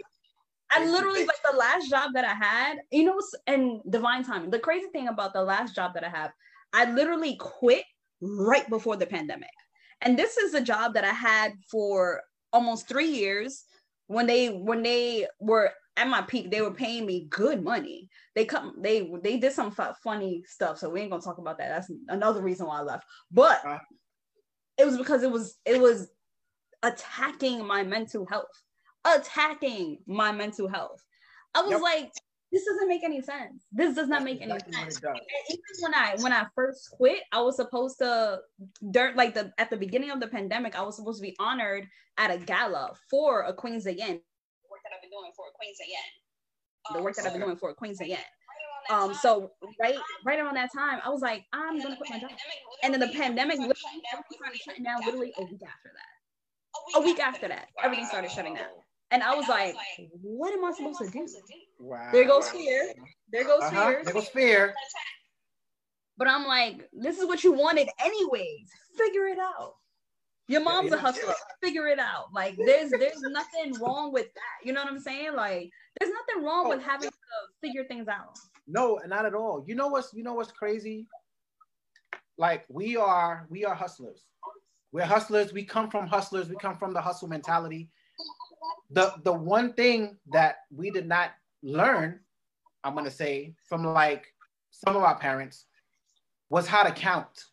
I literally like the last job that I had, you know, and divine timing. The crazy thing about the last job that I have, I literally quit right before the pandemic. And this is a job that I had for almost three years. When they when they were at my peak, they were paying me good money. They come they they did some funny stuff, so we ain't gonna talk about that. That's another reason why I left. But it was because it was it was attacking my mental health, attacking my mental health. I was yep. like, this doesn't make any sense. This does not make any sense. even when I when I first quit, I was supposed to dirt like the at the beginning of the pandemic, I was supposed to be honored at a gala for a Queen's Again. Work that I've been doing for a Queen's Again. The work that I've been doing for a Queen's Again. Um, so right right around that time, I was like, I'm gonna quit my job. And then the pandemic literally everything down literally a week after that. A week after that, everything started shutting down. And I was like, what am I supposed to do? Wow. There goes fear. There goes uh-huh. fear. There goes fear. But I'm like, this is what you wanted anyways. Figure it out. Your mom's a hustler. Figure it out. Like there's there's nothing wrong with that. You know what I'm saying? Like there's nothing wrong with having to figure things out. No, not at all. You know what's you know what's crazy? Like we are we are hustlers. We're hustlers. We come from hustlers. We come from the hustle mentality the the one thing that we did not learn, I'm gonna say, from like some of our parents was how to count.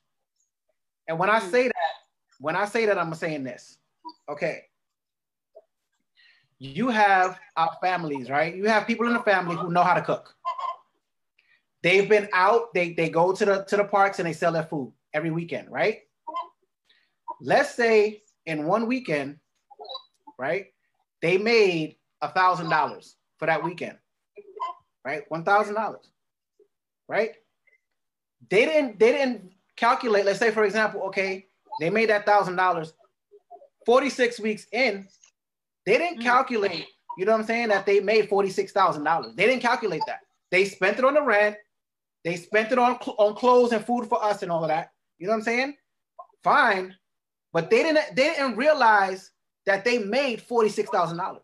And when I hmm. say that, when I say that, I'm saying this. Okay. You have our families, right? You have people in the family who know how to cook. They've been out, they, they go to the to the parks and they sell their food every weekend, right? Let's say in one weekend, right? They made a thousand dollars for that weekend, right? One thousand dollars, right? They didn't they didn't calculate. Let's say, for example, okay, they made that thousand dollars. Forty six weeks in, they didn't mm-hmm. calculate. You know what I'm saying? That they made forty six thousand dollars. They didn't calculate that. They spent it on the rent. They spent it on on clothes and food for us and all of that. You know what I'm saying? Fine, but they didn't they didn't realize that they made $46,000.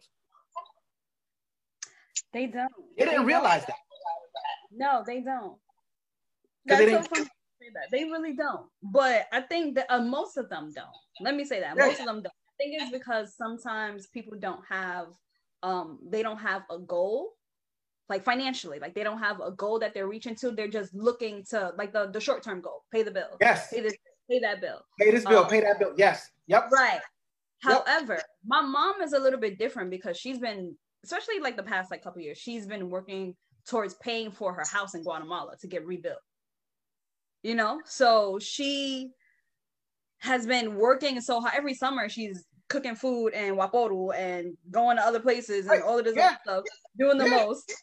They don't. They didn't realize don't. that. No, they don't. That's they so funny that. They really don't. But I think that uh, most of them don't. Let me say that. Most of them don't. I think it's because sometimes people don't have um they don't have a goal like financially like they don't have a goal that they're reaching to they're just looking to like the the short-term goal pay the bill yes pay this pay that bill pay this bill um, pay that bill yes yep right However, yep. my mom is a little bit different because she's been, especially like the past like couple years, she's been working towards paying for her house in Guatemala to get rebuilt. You know, so she has been working so hard every summer. She's cooking food and Waporu and going to other places and all of this yeah. stuff, doing the yeah. most.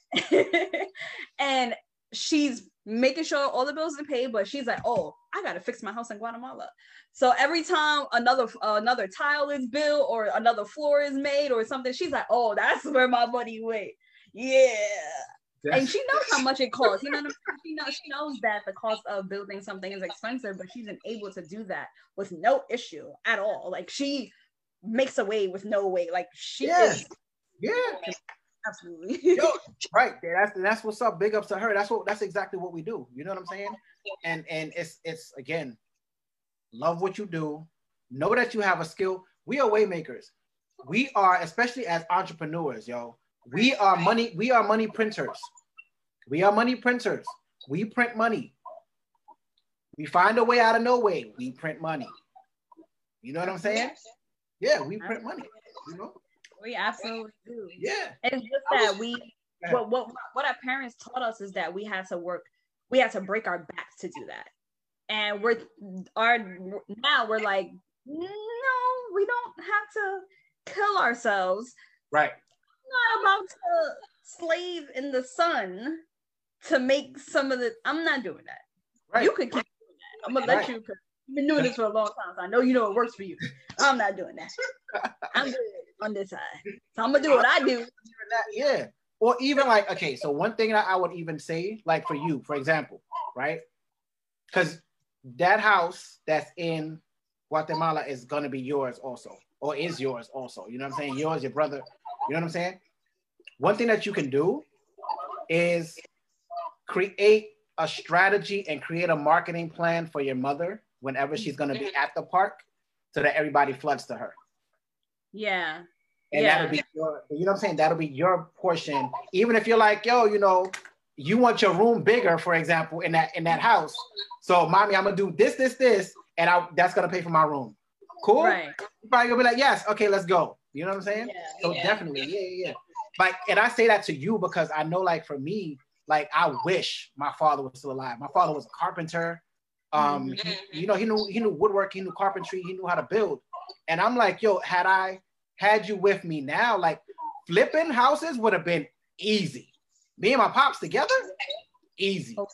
and she's making sure all the bills are paid, but she's like, oh, I gotta fix my house in Guatemala. So every time another uh, another tile is built or another floor is made or something, she's like, oh, that's where my money went. Yeah. That's, and she knows how much it costs. You know, she knows she knows that the cost of building something is expensive, but she's able to do that with no issue at all. Like she makes a way with no way. Like she yeah. is yeah. Absolutely. Yo, right. That's that's what's up. Big ups to her. That's what that's exactly what we do. You know what I'm saying? And and it's it's again, love what you do. Know that you have a skill. We are waymakers. We are, especially as entrepreneurs, yo. We are money, we are money printers. We are money printers. We print money. We find a way out of no way. We print money. You know what I'm saying? Yeah, we print money. You know? We absolutely do. Yeah. It's just that we what what what our parents taught us is that we had to work, we had to break our backs to do that. And we're our now we're like, no, we don't have to kill ourselves. Right. I'm not about to slave in the sun to make some of the I'm not doing that. Right. You could keep doing that. I'm gonna right. let you I've been doing this for a long time, so I know you know it works for you. I'm not doing that. I'm good on this side. So I'm gonna do what I do. Yeah. Or even like, okay, so one thing that I would even say, like for you, for example, right? Because that house that's in Guatemala is gonna be yours also, or is yours also. You know what I'm saying? Yours, your brother. You know what I'm saying? One thing that you can do is create a strategy and create a marketing plan for your mother whenever she's going to be at the park so that everybody floods to her. Yeah. And yeah. that'll be your, you know what I'm saying? That'll be your portion. Even if you're like, yo, you know, you want your room bigger, for example, in that in that house. So mommy, I'm gonna do this, this, this, and I that's gonna pay for my room. Cool. Right. You probably gonna be like, yes, okay, let's go. You know what I'm saying? Yeah, so yeah. definitely, yeah, yeah. like, and I say that to you because I know, like, for me, like, I wish my father was still alive. My father was a carpenter. Um, mm-hmm. he, you know, he knew he knew woodwork, he knew carpentry, he knew how to build. And I'm like, yo, had I had you with me now, like flipping houses would have been easy. Me and my pops together, easy. Okay.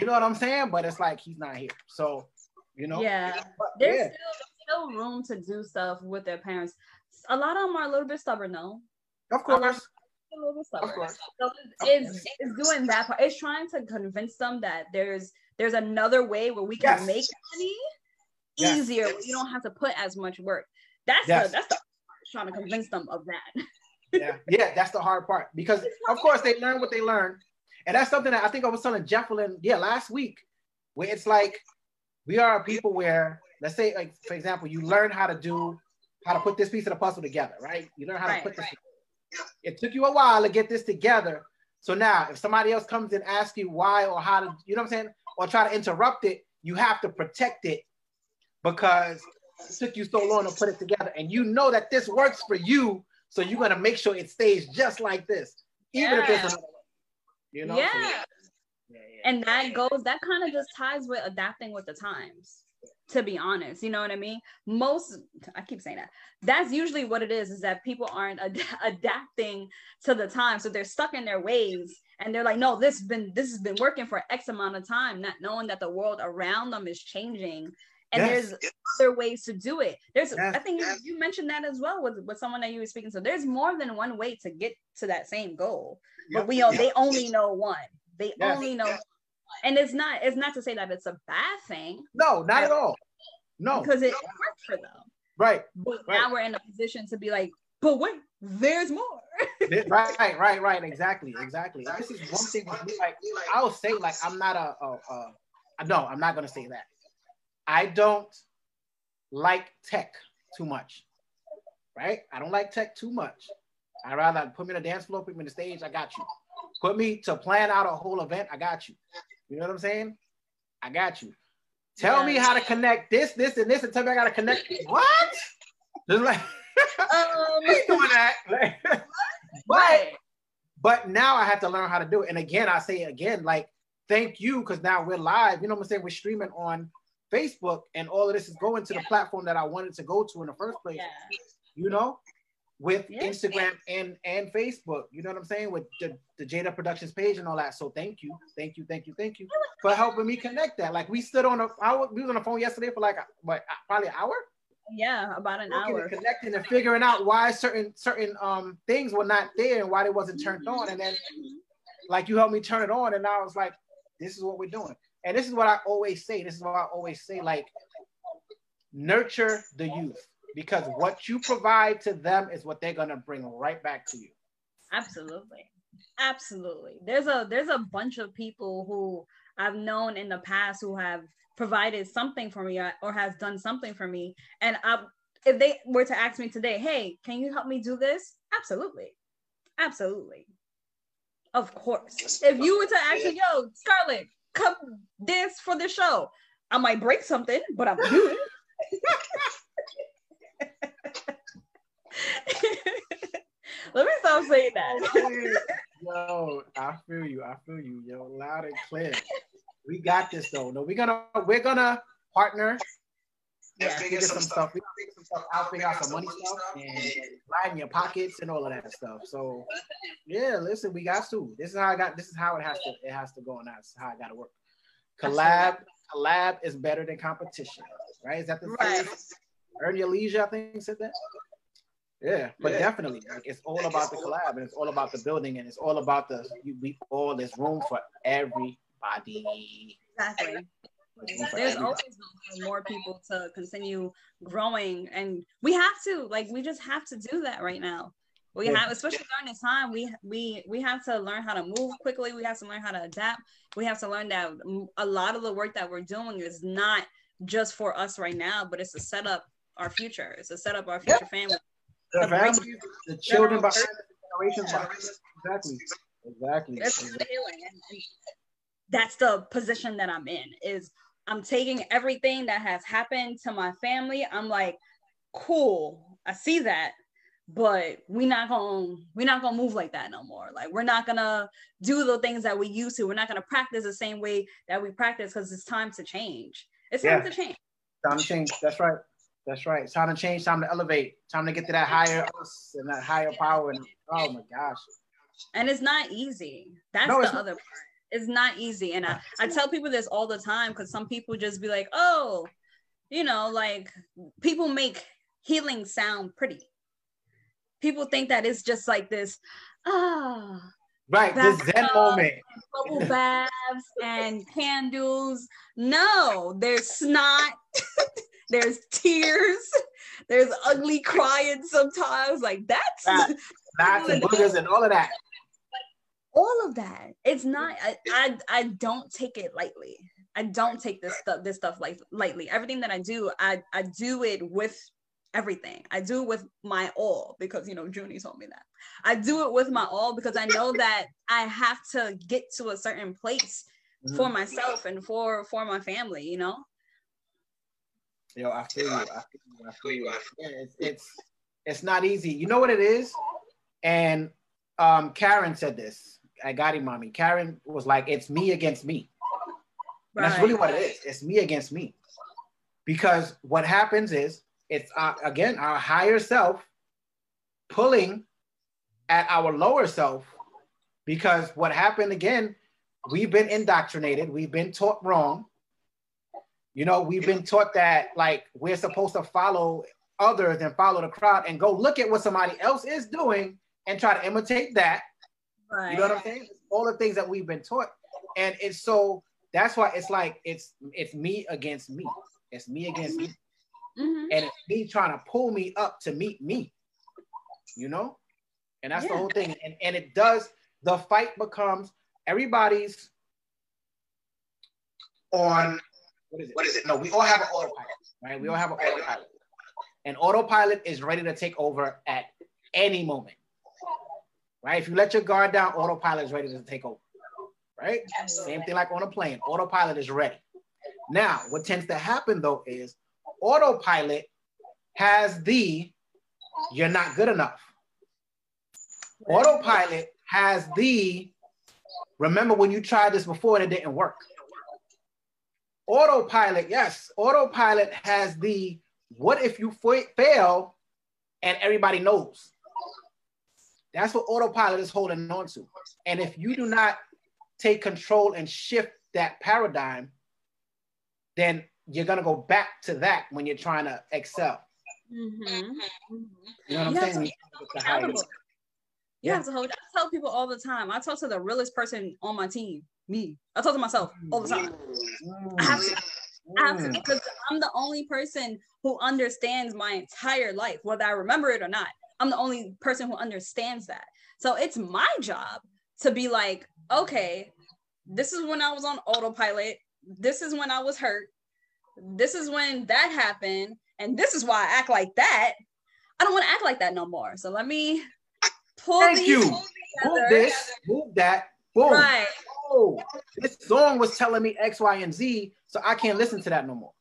You know what I'm saying? But it's like he's not here. So, you know. Yeah. But, there's, yeah. Still, still room to do stuff with their parents. A lot of them are a little bit stubborn though. Of course. A little bit stubborn. Of course. So it's, it's doing that part. It's trying to convince them that there's there's another way where we can yes. make money yes. easier. Yes. You don't have to put as much work. That's the that's the trying to convince them of that. yeah, yeah, that's the hard part because of course they learn what they learn, and that's something that I think I was telling Jefflin, yeah, last week, where it's like we are a people where let's say like for example, you learn how to do how to put this piece of the puzzle together, right? You learn how right, to put this. Right. It took you a while to get this together. So now, if somebody else comes and asks you why or how to, you know what I'm saying, or try to interrupt it, you have to protect it because it took you so long to put it together. And you know that this works for you. So you're gonna make sure it stays just like this, even yeah. if there's another. You know? Yeah. So, yeah. yeah. And that goes, that kind of just ties with adapting with the times to be honest you know what i mean most i keep saying that that's usually what it is is that people aren't ad- adapting to the time so they're stuck in their ways and they're like no this has been this has been working for x amount of time not knowing that the world around them is changing and yes. there's other ways to do it there's yes. i think yes. you, you, mentioned that as well with, with someone that you were speaking to there's more than one way to get to that same goal yep. but we all yep. they only know one they only know and it's not it's not to say that it's a bad thing. No not at all. No. because it worked for them. Right but right. now we're in a position to be like but wait there's more. Right right right exactly exactly. This is one thing with me like i'll say like i'm not a, a, a no i'm not gonna say that. I don't like tech too much right? I don't like tech too much. I'd rather put me on the dance floor put me on the stage i got you. Put me to plan out a whole event i got you you know what I'm saying? I got you. Tell yeah. me how to connect this, this, and this, and tell me I gotta connect. what? Just like um, doing that. but but now I have to learn how to do it. And again, I say again, like thank you because now we're live. You know what I'm saying? We're streaming on Facebook, and all of this is going to the platform that I wanted to go to in the first place. Yeah. You know, with yes. Instagram and and Facebook. You know what I'm saying? With the, the J-Dove Productions page and all that. So thank you, thank you, thank you, thank you for helping me connect that. Like we stood on a hour, we was on the phone yesterday for like what probably an hour. Yeah, about an hour. And connecting and figuring out why certain certain um things were not there and why they wasn't turned on. And then like you helped me turn it on, and I was like, this is what we're doing. And this is what I always say. This is what I always say. Like nurture the youth because what you provide to them is what they're gonna bring right back to you. Absolutely. Absolutely. There's a there's a bunch of people who I've known in the past who have provided something for me uh, or has done something for me. And I, if they were to ask me today, hey, can you help me do this? Absolutely. Absolutely. Of course. If you were to ask me, yo, Scarlet, come dance for the show, I might break something, but I'm doing it. Let me stop saying that. Oh, yo, I feel you. I feel you. Yo, loud and clear. We got this though. No, we're gonna we're gonna partner. Yeah, figure some, some stuff. We gotta figure some stuff out, figure out some money stuff, and line your pockets and all of that stuff. So, yeah, listen, we got to. This is how I got. This is how it has to. It has to go, and that's how I got to work. Collab, collab is better than competition, right? Is that the right. Earn your leisure, I think said that. Yeah, but yeah. definitely, like, it's all about the collab and it's all about the building and it's all about the you, we all there's room for everybody. Exactly. There's always room for more people to continue growing, and we have to like we just have to do that right now. We yeah. have, especially during this time, we we we have to learn how to move quickly. We have to learn how to adapt. We have to learn that a lot of the work that we're doing is not just for us right now, but it's to set up our future. It's to set up our future yeah. family the families, the children behind the generations behind Exactly. Exactly. That's exactly. That's the position that I'm in. Is I'm taking everything that has happened to my family. I'm like, cool. I see that, but we're not gonna we're not gonna move like that no more like we're not gonna do the things that we used to we're not gonna practice the same way that we practice because it's time to change it's time to change time to change that's right that's right. It's time to change time to elevate. Time to get to that higher us and that higher power and oh my gosh. And it's not easy. That's no, the other part. It's not easy. And I, I tell people this all the time because some people just be like oh you know like people make healing sound pretty. People think that it's just like this ah right this zen moment. bubble baths and candles. No there's snot there's tears there's ugly crying sometimes. Like that's that, that's and boogers and all of that. All of that. It's not I, I i don't take it lightly. I don't take this stuff this stuff like lightly. Everything that i do i i do it with everything. I do it with my all because you know Junie told me that. I do it with my all because I know that I have to get to a certain place mm-hmm. for myself and for for my family, you know. Yo, I feel you. I feel you. I feel you. Yeah, it's, it's it's not easy. You know what it is? And um Karen said this. I got him, mommy. Karen was like, it's me against me. Right. that's really what it is. It's me against me. Because what happens is it's uh, again our higher self pulling at our lower self because what happened again, we've been indoctrinated, we've been taught wrong. You know, we've been taught that like we're supposed to follow others and follow the crowd and go look at what somebody else is doing and try to imitate that. Right. You know what I'm saying? all the things that we've been taught. And it's so that's why it's like it's it's me against me. It's me against me. Mm-hmm. And it's me trying to pull me up to meet me, you know? And that's yeah. the whole thing. And, and it does, the fight becomes everybody's on what is it? What is it? No, we all have an autopilot, right? We all have an autopilot. And autopilot is ready to take over at any moment. Right? If you let your guard down, autopilot is ready to take over. Right? Absolutely. Same thing like on a plane. Autopilot is ready. Now, what tends to happen though is autopilot has the you're not good enough. Autopilot has the remember when you tried this before and it didn't work. Autopilot, yes, autopilot has the what if you fail and everybody knows. That's what autopilot is holding on to. And if you do not take control and shift that paradigm, then you're gonna go back to that when you're trying to excel. Mm-hmm. Mm-hmm. You know what I'm saying? You yeah. have to hold. I tell people all the time. I talk to the realest person on my team, me. I talk to myself all the time. Mm. I have to. I have to mm. because I'm the only person who understands my entire life, whether I remember it or not. I'm the only person who understands that. So it's my job to be like, okay, this is when I was on autopilot. This is when I was hurt this is when that happened, and this is why I act like that. I don't want to act like that no more. So let me pull Thank these you. Move this, move that, boom. Right. Oh, this song was telling me X, Y, and Z, so I can't listen to that no more.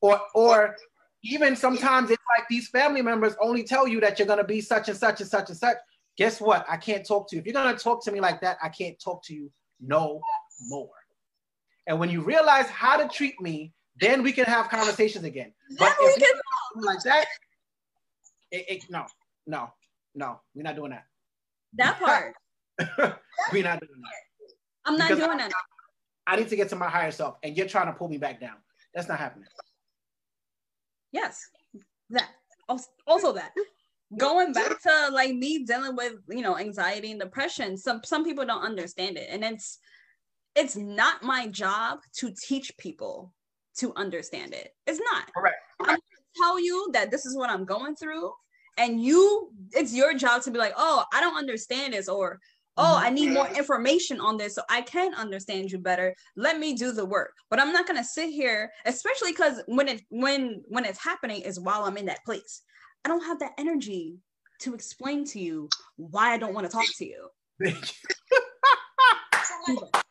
Or, or even sometimes it's like these family members only tell you that you're gonna be such and such and such and such. Guess what? I can't talk to you. If you're gonna talk to me like that, I can't talk to you no more. And when you realize how to treat me then we can have conversations again. But if we can like that, it, it, no, no, no, we're not doing that. That part. we're not doing that. I'm not because doing that. I need to get to my higher self, and you're trying to pull me back down. That's not happening. Yes, that also that going back to like me dealing with you know anxiety and depression some some people don't understand it and it's it's not my job to teach people to understand it. It's not. Correct. I'm going to tell you that this is what I'm going through. And you, it's your job to be like, oh, I don't understand this, or oh, I need more mm-hmm. information on this so I can understand you better. Let me do the work. But I'm not gonna sit here, especially because when it when when it's happening is while I'm in that place. I don't have that energy to explain to you why I don't want to talk to you.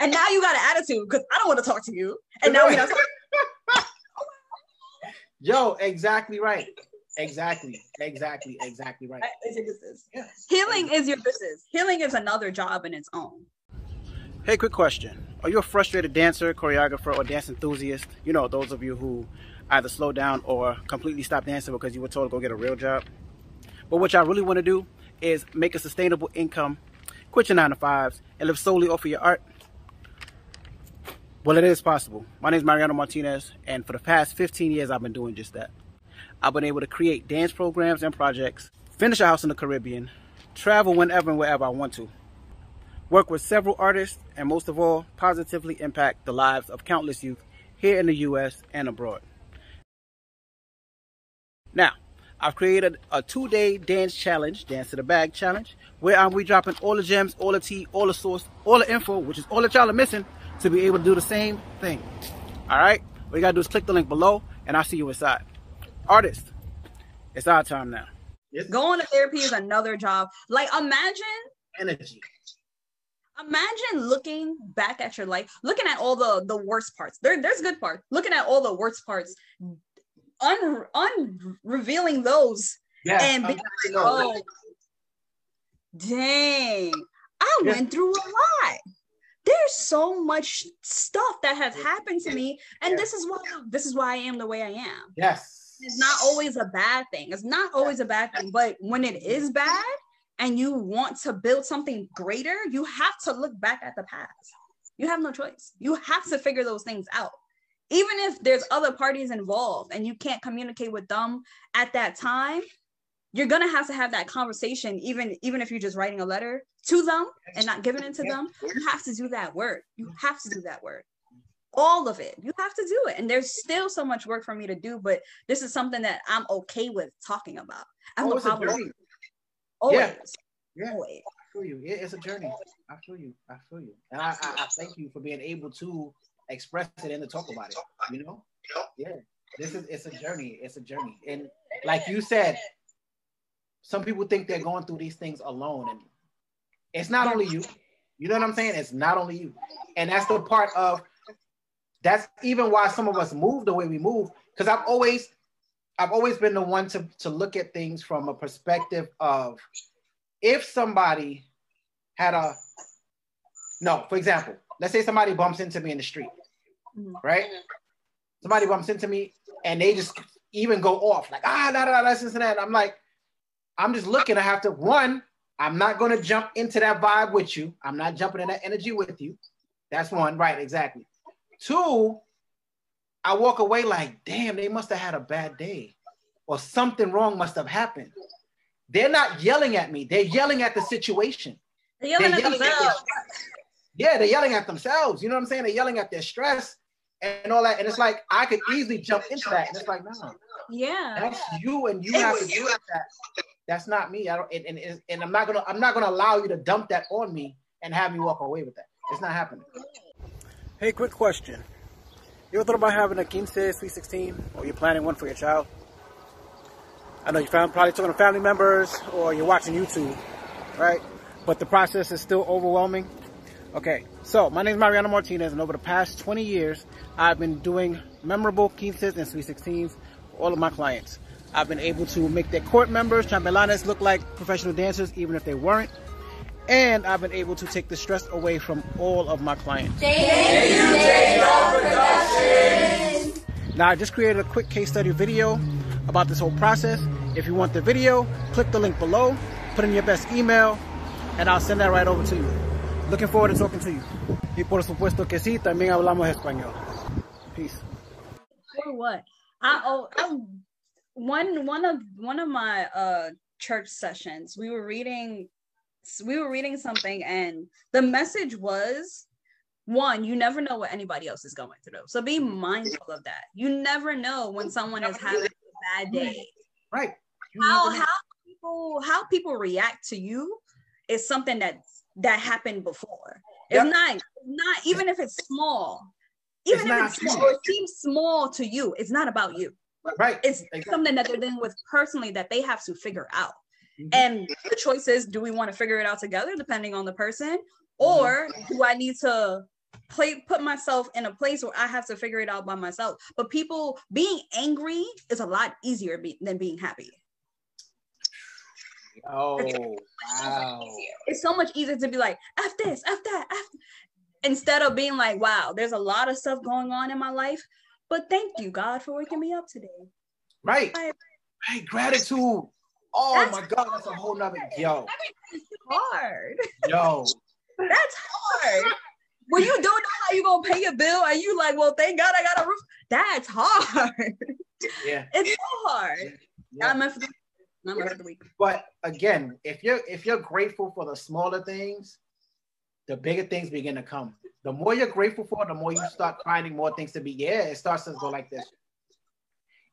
And now you got an attitude because I don't want to talk to you. And now we not Yo, exactly right. Exactly, exactly, exactly right. It's your business. Yeah. Healing is your business. Healing is another job in its own. Hey, quick question. Are you a frustrated dancer, choreographer, or dance enthusiast? You know, those of you who either slow down or completely stop dancing because you were told to go get a real job. But what y'all really want to do is make a sustainable income, quit your nine to fives, and live solely off of your art. Well, it is possible. My name is Mariano Martinez, and for the past 15 years, I've been doing just that. I've been able to create dance programs and projects, finish a house in the Caribbean, travel whenever and wherever I want to, work with several artists, and most of all, positively impact the lives of countless youth here in the US and abroad. Now, I've created a two-day dance challenge, Dance to the Bag challenge, where I'm we dropping all the gems, all the tea, all the source, all the info, which is all that y'all are missing to be able to do the same thing. All right? What you gotta do is click the link below, and I'll see you inside. Artist, it's our time now. Going to therapy is another job. Like imagine energy. Imagine looking back at your life, looking at all the the worst parts. There, there's good parts. Looking at all the worst parts, un, un revealing those, yeah, and being like, oh, dang, I yeah. went through a lot there's so much stuff that has happened to me and this is why this is why i am the way i am. Yes. It's not always a bad thing. It's not always a bad thing but when it is mm-hmm. bad and you want to build something greater you have to look back at the past. You have no choice. You have to figure those things out. Even if there's other parties involved and you can't communicate with them at that time you're gonna have to have that conversation even even if you're just writing a letter to them and not giving it to them you have to do that work you have to do that work all of it you have to do it and there's still so much work for me to do but this is something that i'm okay with talking about i have oh, no problem always yeah. yeah. always I feel you. It's a journey. I feel you. I feel you. And I, I, I thank you for being able to express it and to talk about it. You know? Yeah. This is it's a journey. It's a journey. And like you said, some people think they're going through these things alone and it's not only you. You know what i'm saying? It's not only you. And that's the part of that's even why some of us move the way we move because i've always i've always been the one to to look at things from a perspective of if somebody had a no for example let's say somebody bumps into me in the street mm-hmm. right? Somebody bumps into me and they just even go off like ah da da da this and that. I'm like I'm just looking. I have to one. I'm not going to jump into that vibe with you. I'm not jumping in that energy with you. That's one, right? Exactly. Two, I walk away like, damn, they must have had a bad day, or something wrong must have happened. They're not yelling at me. They're yelling at the situation. They're yelling, they're yelling at, themselves. yeah, they're yelling at themselves. You know what I'm saying? They're yelling at their stress and all that. And it's like I could easily jump into that. And it's like, no. Yeah. That's you, and you have to do that. That's not me. I don't, and, and, and I'm not gonna I'm not gonna allow you to dump that on me and have me walk away with that. It's not happening. Hey, quick question. You ever thought about having a quince sweet 16, or you're planning one for your child? I know you found probably talking to family members, or you're watching YouTube, right? But the process is still overwhelming. Okay, so my name is Mariano Martinez, and over the past 20 years, I've been doing memorable quinces and sweet 16s for all of my clients. I've been able to make their court members, chambelanes, look like professional dancers, even if they weren't. And I've been able to take the stress away from all of my clients. Thank you, Now, I just created a quick case study video about this whole process. If you want the video, click the link below, put in your best email, and I'll send that right over to you. Looking forward to talking to you. Y por supuesto que sí, también hablamos español. Peace. For what? I, oh, I one one of one of my uh church sessions we were reading we were reading something and the message was one you never know what anybody else is going through. So be mindful of that. You never know when someone is having a bad day. Right. How how people how people react to you is something that that happened before. It's yep. not not even if it's small even it's if it's small, it seems small to you. It's not about you Right. It's exactly. something that they're dealing with personally that they have to figure out. Mm-hmm. And the choice is do we want to figure it out together depending on the person? Or mm-hmm. do I need to play put myself in a place where I have to figure it out by myself. But people being angry is a lot easier be, than being happy. Oh wow! It's so much easier to be like, "F this, F that, F," instead of being like, "Wow, there's a lot of stuff going on in my life, but thank you, God, for waking me up today." Right, right. Gratitude. Oh my God, that's a whole nother yo. That's hard. Yo, that's hard. When you don't know how you're gonna pay your bill, and you like, well, thank God I got a roof. That's hard. Yeah, it's so hard. Yeah. Not meant for the, not meant for the week. But again, if you're if you're grateful for the smaller things, the bigger things begin to come. The more you're grateful for, the more you start finding more things to be. Yeah, it starts to go like this.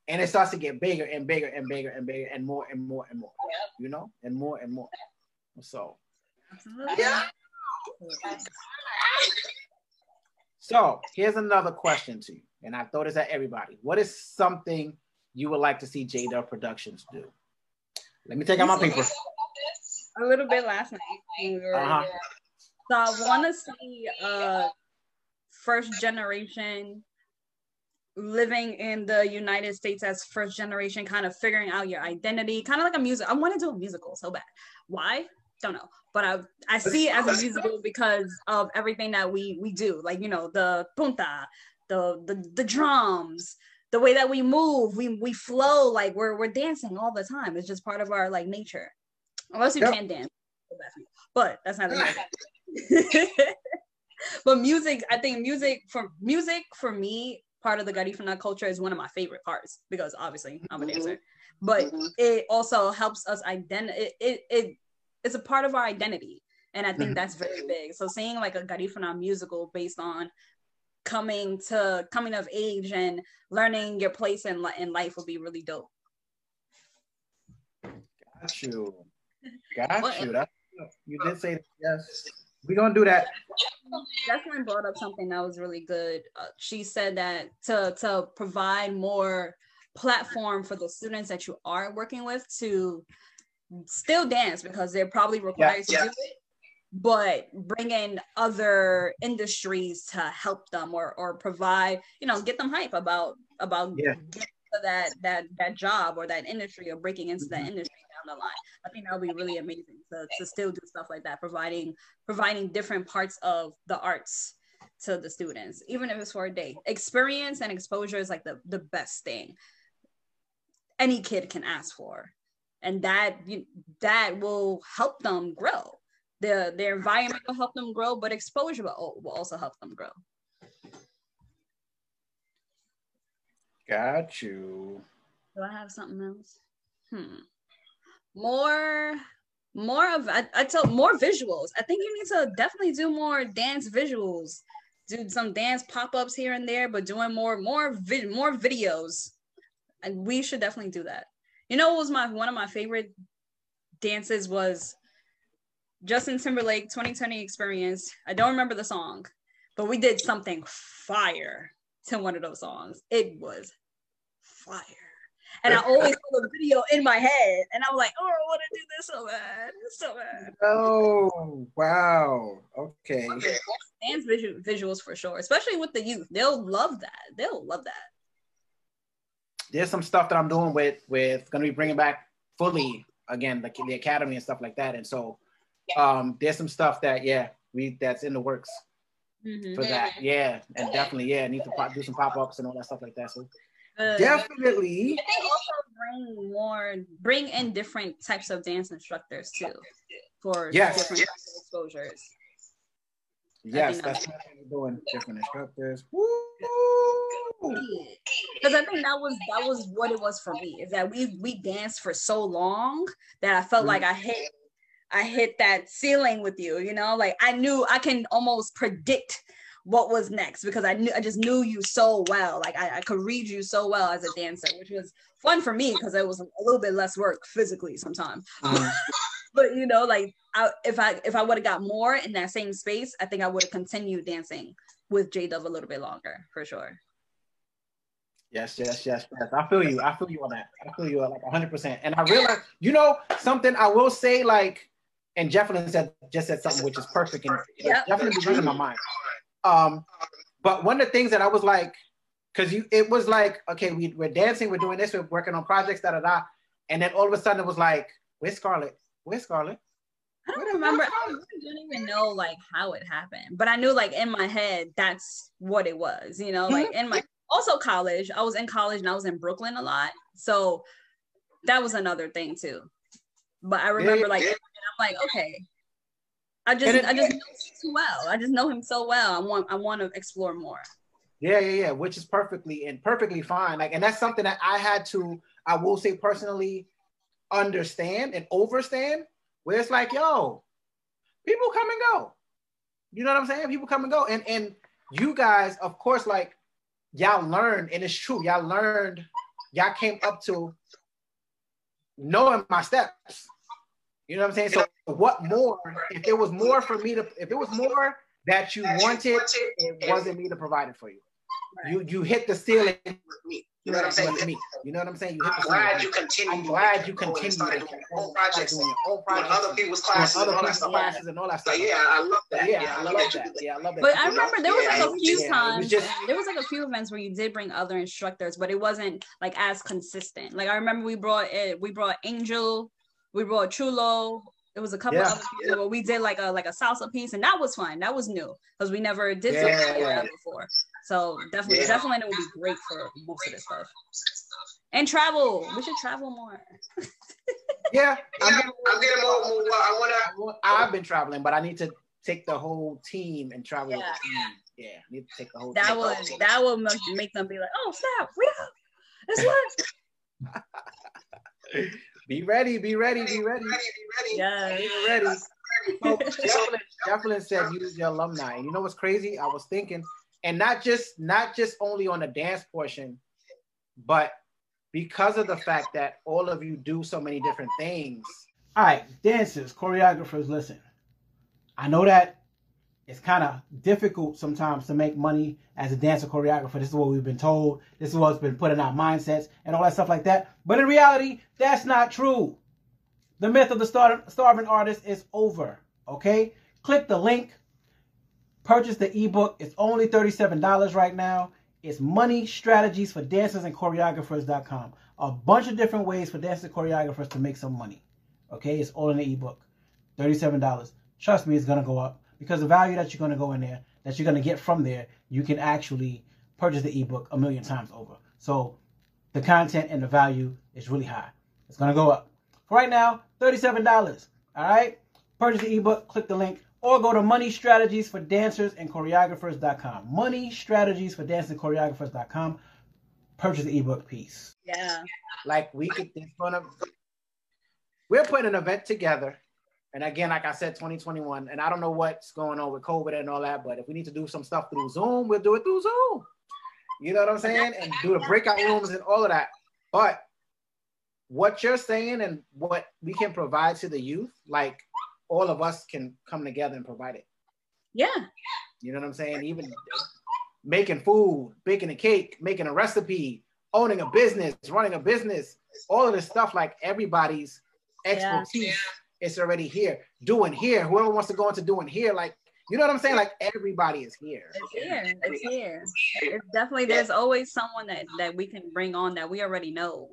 And it starts to get bigger and bigger and bigger and bigger and more and more and more you know and more and more. So yeah. So here's another question to you and i throw this at everybody. What is something you would like to see J-Dove Productions do? Let me take out my paper. a little bit last night we were, uh-huh. So i want to see uh first generation living in the United States as first generation, kind of figuring out your identity, kind of like a music. I want to do a musical so bad. Why? Don't know. But I I see it as a musical because of everything that we we do. Like, you know, the punta, the the the drums, the way that we move, we we flow like we're we're dancing all the time. It's just part of our like nature. Unless you yep. can dance. But that's not the but music, I think music for music for me part of the Garifuna culture is one of my favorite parts because obviously I'm a mm-hmm. dancer, but mm-hmm. it also helps us identify. It, it, it it's a part of our identity, and I think mm-hmm. that's very big. So seeing like a Garifuna musical based on coming to coming of age and learning your place in in life would be really dope. Got you. Got you. That's, you did say yes. We're gonna do that. Definitely brought up something that was really good. Uh, she said that to to provide more platform for the students that you are working with to still dance because they're probably required yeah, to yeah. do it, but bring in other industries to help them or or provide, you know, get them hype about about yeah. That that that job or that industry or breaking into mm-hmm. that industry down the line. I think that would be really amazing to, to still do stuff like that, providing providing different parts of the arts to the students, even if it's for a day. Experience and exposure is like the, the best thing any kid can ask for. And that that will help them grow. The their environment will help them grow, but exposure will, will also help them grow. Got you. Do I have something else? Hmm more more of I, I tell more visuals. I think you need to definitely do more dance visuals. Do some dance pop-ups here and there, but doing more more vid, more videos. And we should definitely do that. You know what was my one of my favorite dances was Justin Timberlake 2020 experience. I don't remember the song, but we did something fire to one of those songs. It was fire. And I always saw the video in my head, and I'm like, oh, I want to do this so bad, so bad. Oh, wow. Okay. Dance visual, visuals for sure, especially with the youth. They'll love that. They'll love that. There's some stuff that I'm doing with with going to be bringing back fully again, like the academy and stuff like that. And so, um, there's some stuff that yeah, we that's in the works. Mm-hmm. For that, yeah, and definitely, yeah, need to pop, do some pop ups and all that stuff like that. So Definitely. I think also bring more, bring in different types of dance instructors too, for yes. different yes. exposures. Yes, that's what we're doing. Different instructors. Because I think that was that was what it was for me. Is that we we danced for so long that I felt mm-hmm. like I hit I hit that ceiling with you. You know, like I knew I can almost predict what was next because I knew I just knew you so well. Like I, I could read you so well as a dancer, which was fun for me because it was a little bit less work physically sometimes. Uh-huh. but you know, like I, if I if I would have got more in that same space, I think I would have continued dancing with J-Dove a little bit longer for sure. Yes, yes, yes, yes. I feel you. I feel you on that. I feel you like 100. percent And I realize, you know, something I will say, like, and Jefflin said just said something which is perfect and yep. definitely was in my mind Um, but one of the things that I was like, because you, it was like, okay, we, we're dancing, we're doing this, we're working on projects, da da da, and then all of a sudden it was like, where's Scarlet? Where's Scarlet? I don't remember. I don't even know like how it happened, but I knew like in my head that's what it was. You know, like in my also college. I was in college and I was in Brooklyn a lot, so that was another thing too. But I remember like I'm like okay, I just it, I just know him too well. I just know him so well. I want I want to explore more. Yeah, yeah, yeah. Which is perfectly and perfectly fine. Like, and that's something that I had to, I will say personally, understand and overstand. Where it's like, yo, people come and go. You know what I'm saying? People come and go. And and you guys, of course, like y'all learned, and it's true, y'all learned, y'all came up to knowing my steps. You know what I'm saying? So what more? If there was more for me to, if it was more that you wanted, it wasn't me to provide it for you. You you hit the ceiling with me. You know what I'm saying? Me. You know what I'm saying? You hit I'm glad you continue. I'm glad you continue doing your own projects, doing your own projects, other people's classes, other people's classes, and all that stuff. Yeah, I love that. Yeah, I love that. Yeah, I love that. But I remember there was like a few times. There was like a few events where you did bring other instructors, but it wasn't like as consistent. Like I remember we brought it. We brought Angel. We brought Chulo. It was a couple yeah. other people where we did like a like a salsa piece, and that was fun. That was new because we never did yeah, something like that before. So definitely, yeah. definitely, it would be great for most of this stuff. And travel. We should travel more. yeah, I'm getting, I'm getting more. more I wanna. I've been traveling, but I need to take the whole team and travel yeah. with the team. Yeah, I need to take the whole. That team. would that would make them be like, oh snap, we up. It's what. be ready, be ready, be ready. Yeah, be ready. So, Jacqueline, said use your alumni. And you know what's crazy? I was thinking, and not just not just only on the dance portion, but because of the fact that all of you do so many different things. All right, dancers, choreographers, listen. I know that it's kind of difficult sometimes to make money as a dancer choreographer. This is what we've been told. This is what's been put in our mindsets and all that stuff like that. But in reality, that's not true. The myth of the star- starving artist is over. Okay? Click the link. Purchase the ebook. It's only $37 right now. It's money strategies for dancers and choreographers.com. A bunch of different ways for dancers and choreographers to make some money. Okay? It's all in the ebook. $37. Trust me, it's going to go up because the value that you're going to go in there, that you're going to get from there, you can actually purchase the ebook a million times over. So the content and the value is really high. It's going to go up. For right now, $37. All right? Purchase the ebook, click the link, or go to Money Strategies for Dancers and Choreographers.com. Money Strategies for Dancers and Choreographers.com. Purchase the ebook piece. Yeah. Like we could, it's gonna, we're putting an event together and again, like I said, 2021, and I don't know what's going on with COVID and all that, but if we need to do some stuff through Zoom, we'll do it through Zoom. You know what I'm saying? And do the breakout rooms and all of that. But what you're saying and what we can provide to the youth, like all of us can come together and provide it. Yeah. You know what I'm saying? Even making food, baking a cake, making a recipe, owning a business, running a business, all of this stuff, like everybody's expertise. Yeah it's already here. Doing here, whoever wants to go into doing here, like you know what I'm saying? Like everybody is here. It's here. It's here. It's definitely there's always someone that that we can bring on that we already know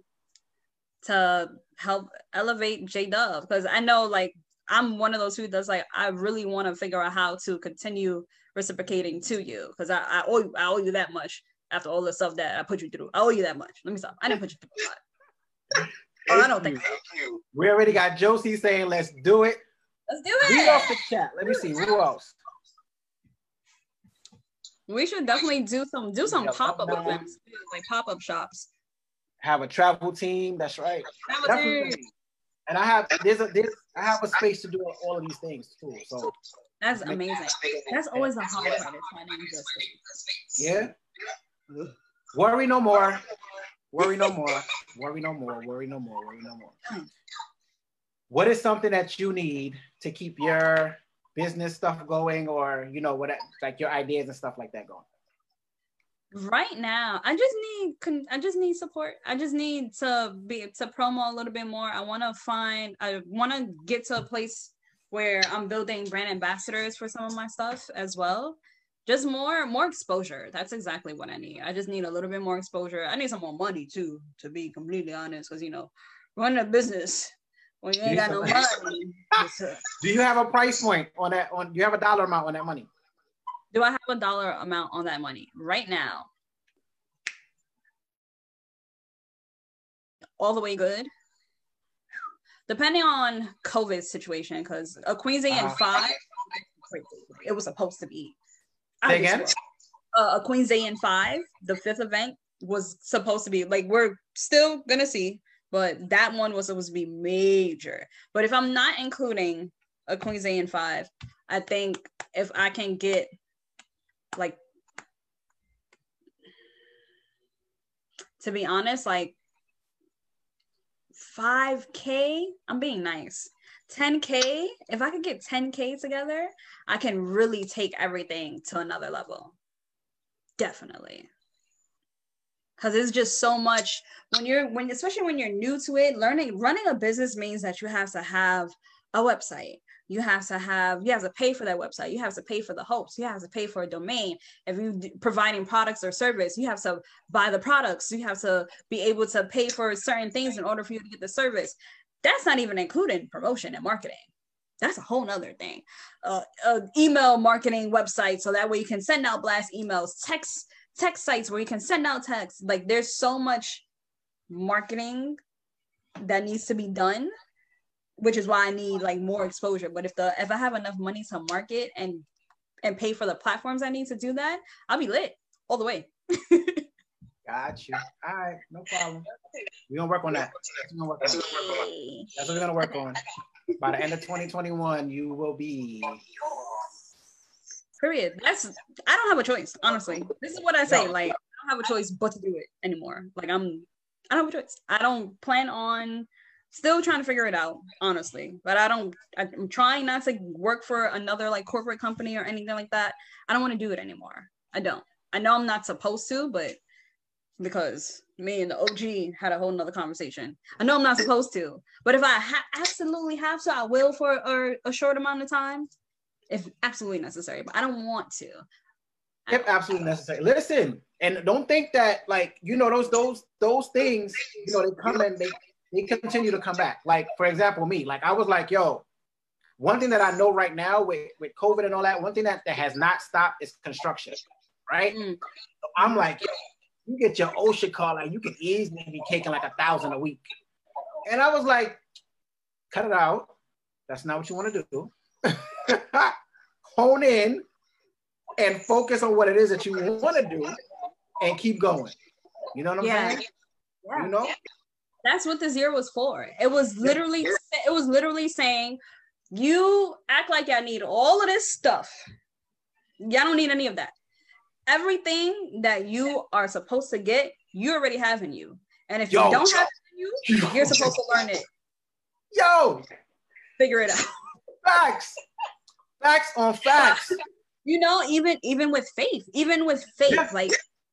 to help elevate J-Dove because I know like I'm one of those who does like I really want to figure out how to continue reciprocating to you because I, I owe you, I owe you that much after all the stuff that I put you through. I owe you that much. Let me stop. I didn't put you through a lot. Oh, I don't think so. We already got Josie saying, let's do it. Let's do it. Read off the chat. Let me see. Who else? We should definitely do some do some pop up events, like pop up shops. Have a travel team. That's right. Travel team. And I have there's a there's I have a space to do all of these things too. So that's amazing. That's always a hard part is finding just Yeah. Worry no more. Worry no more. Worry no more. Worry no more. Worry no more. What is something that you need to keep your business stuff going, or you know, what like your ideas and stuff like that going? Right now, I just need I just need support. I just need to be to promo a little bit more. I want to find. I want to get to a place where I'm building brand ambassadors for some of my stuff as well just more more exposure. That's exactly what i need. I just need a little bit more exposure. I need some more money too to be completely honest because you know running a business when you ain't got no money. do you have a price point on that on do you have a dollar amount on that money? Do i have a dollar amount on that money? Right now. All the way good. Depending on covid situation because a queen's and uh, five it was supposed to be again? Uh, a Queen's Day in five, the fifth event was supposed to be like we're still gonna see, but that one was supposed to be major. But if I'm not including a Queen's Day in five, I think if I can get like to be honest, like 5k, I'm being nice. 10k if i could get 10k together i can really take everything to another level. Definitely. Because it's just so much when you're when especially when you're new to it learning running a business means that you have to have a website. You have to have you have to pay for that website. You have to pay for the host. You have to pay for a domain. If you are providing products or service you have to buy the products. You have to be able to pay for certain things in order for you to get the service that's not even including promotion and marketing. That's a whole nother thing. Uh, uh, email marketing website so that way you can send out blast emails, text text sites where you can send out text. Like there's so much marketing that needs to be done, which is why I need like more exposure. But if the if I have enough money to market and and pay for the platforms I need to do that, I'll be lit all the way. Got you. All right, no problem. We're gonna work on that. That's what we're gonna work on. That's what we're gonna work on. By the end of 2021, you will be. Period. That's. I don't have a choice. Honestly, this is what I say. No. Like, I don't have a choice but to do it anymore. Like, I'm. I don't have a choice. I don't plan on. Still trying to figure it out, honestly. But I don't. I'm trying not to work for another like corporate company or anything like that. I don't want to do it anymore. I don't. I know I'm not supposed to, but because me and the OG had a whole nother conversation. I know I'm not supposed to, but if I ha- absolutely have to, I will for a, a, short amount of time, if absolutely necessary. But I don't want to. If absolutely necessary. Listen, and don't think that like you know those those those things. You know they come and they they continue to come back. Like for example, me. Like I was like, yo. One thing that I know right now with, with COVID and all that, one thing that, that has not stopped is construction, right? Mm. So I'm like, yo, you get your OSHA call, like you can easily be taking like a thousand a week. And I was like, cut it out. That's not what you want to do. Hone in and focus on what it is that you want to do and keep going. You know what I'm yeah. saying? Yeah. You know? That's what this year was for. It was literally it was literally saying you act like y'all need all of this stuff. Y'all don't need any of that everything that you are supposed to get, you already have in you. And if Yo. you don't have it in you, you're supposed to learn it. Yo, figure it out. Facts, facts on facts. you know, even even with faith, even with faith, yeah. like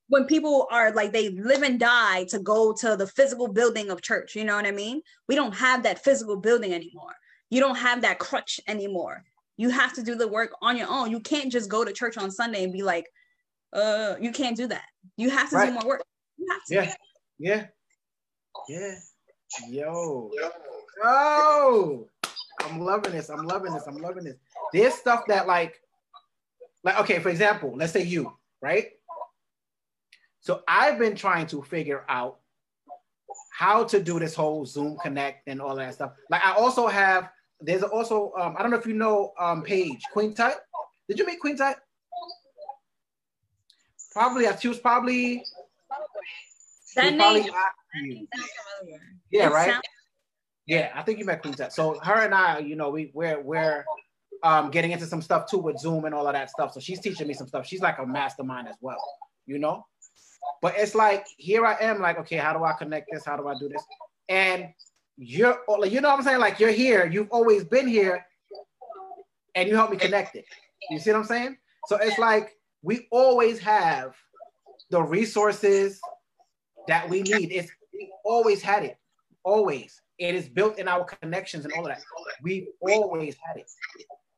when people are like they live and die to go to the physical building of church, you know what I mean? We don't have that physical building anymore. You don't have that crutch anymore. You have to do the work on your own. You can't just go to church on Sunday and be like, uh you can't do that. You have to right. do more work. You have to. Yeah. Yeah. Yeah. Yo. Yo. I'm loving this. I'm loving this. I'm loving this. There's stuff that like like okay, for example, let's say you, right? So I've been trying to figure out how to do this whole Zoom Connect and all that stuff. Like I also have there's also um, I don't know if you know um Paige Queen Tut. Did you meet Queen Tut? Probably, she was probably. That name. Probably yeah, right. Sounds- yeah, I think you met Queen So her and I, you know, we we're we're um getting into some stuff too with Zoom and all of that stuff. So she's teaching me some stuff. She's like a mastermind as well, you know. But it's like here I am, like, okay, how do I connect this? How do I do this? And you're, you know what I'm saying? Like you're here, you've always been here, and you help me connect it. You see what I'm saying? So it's like we always have the resources that we need. It's we always had it. Always. It is built in our connections and all of that. We've always had it.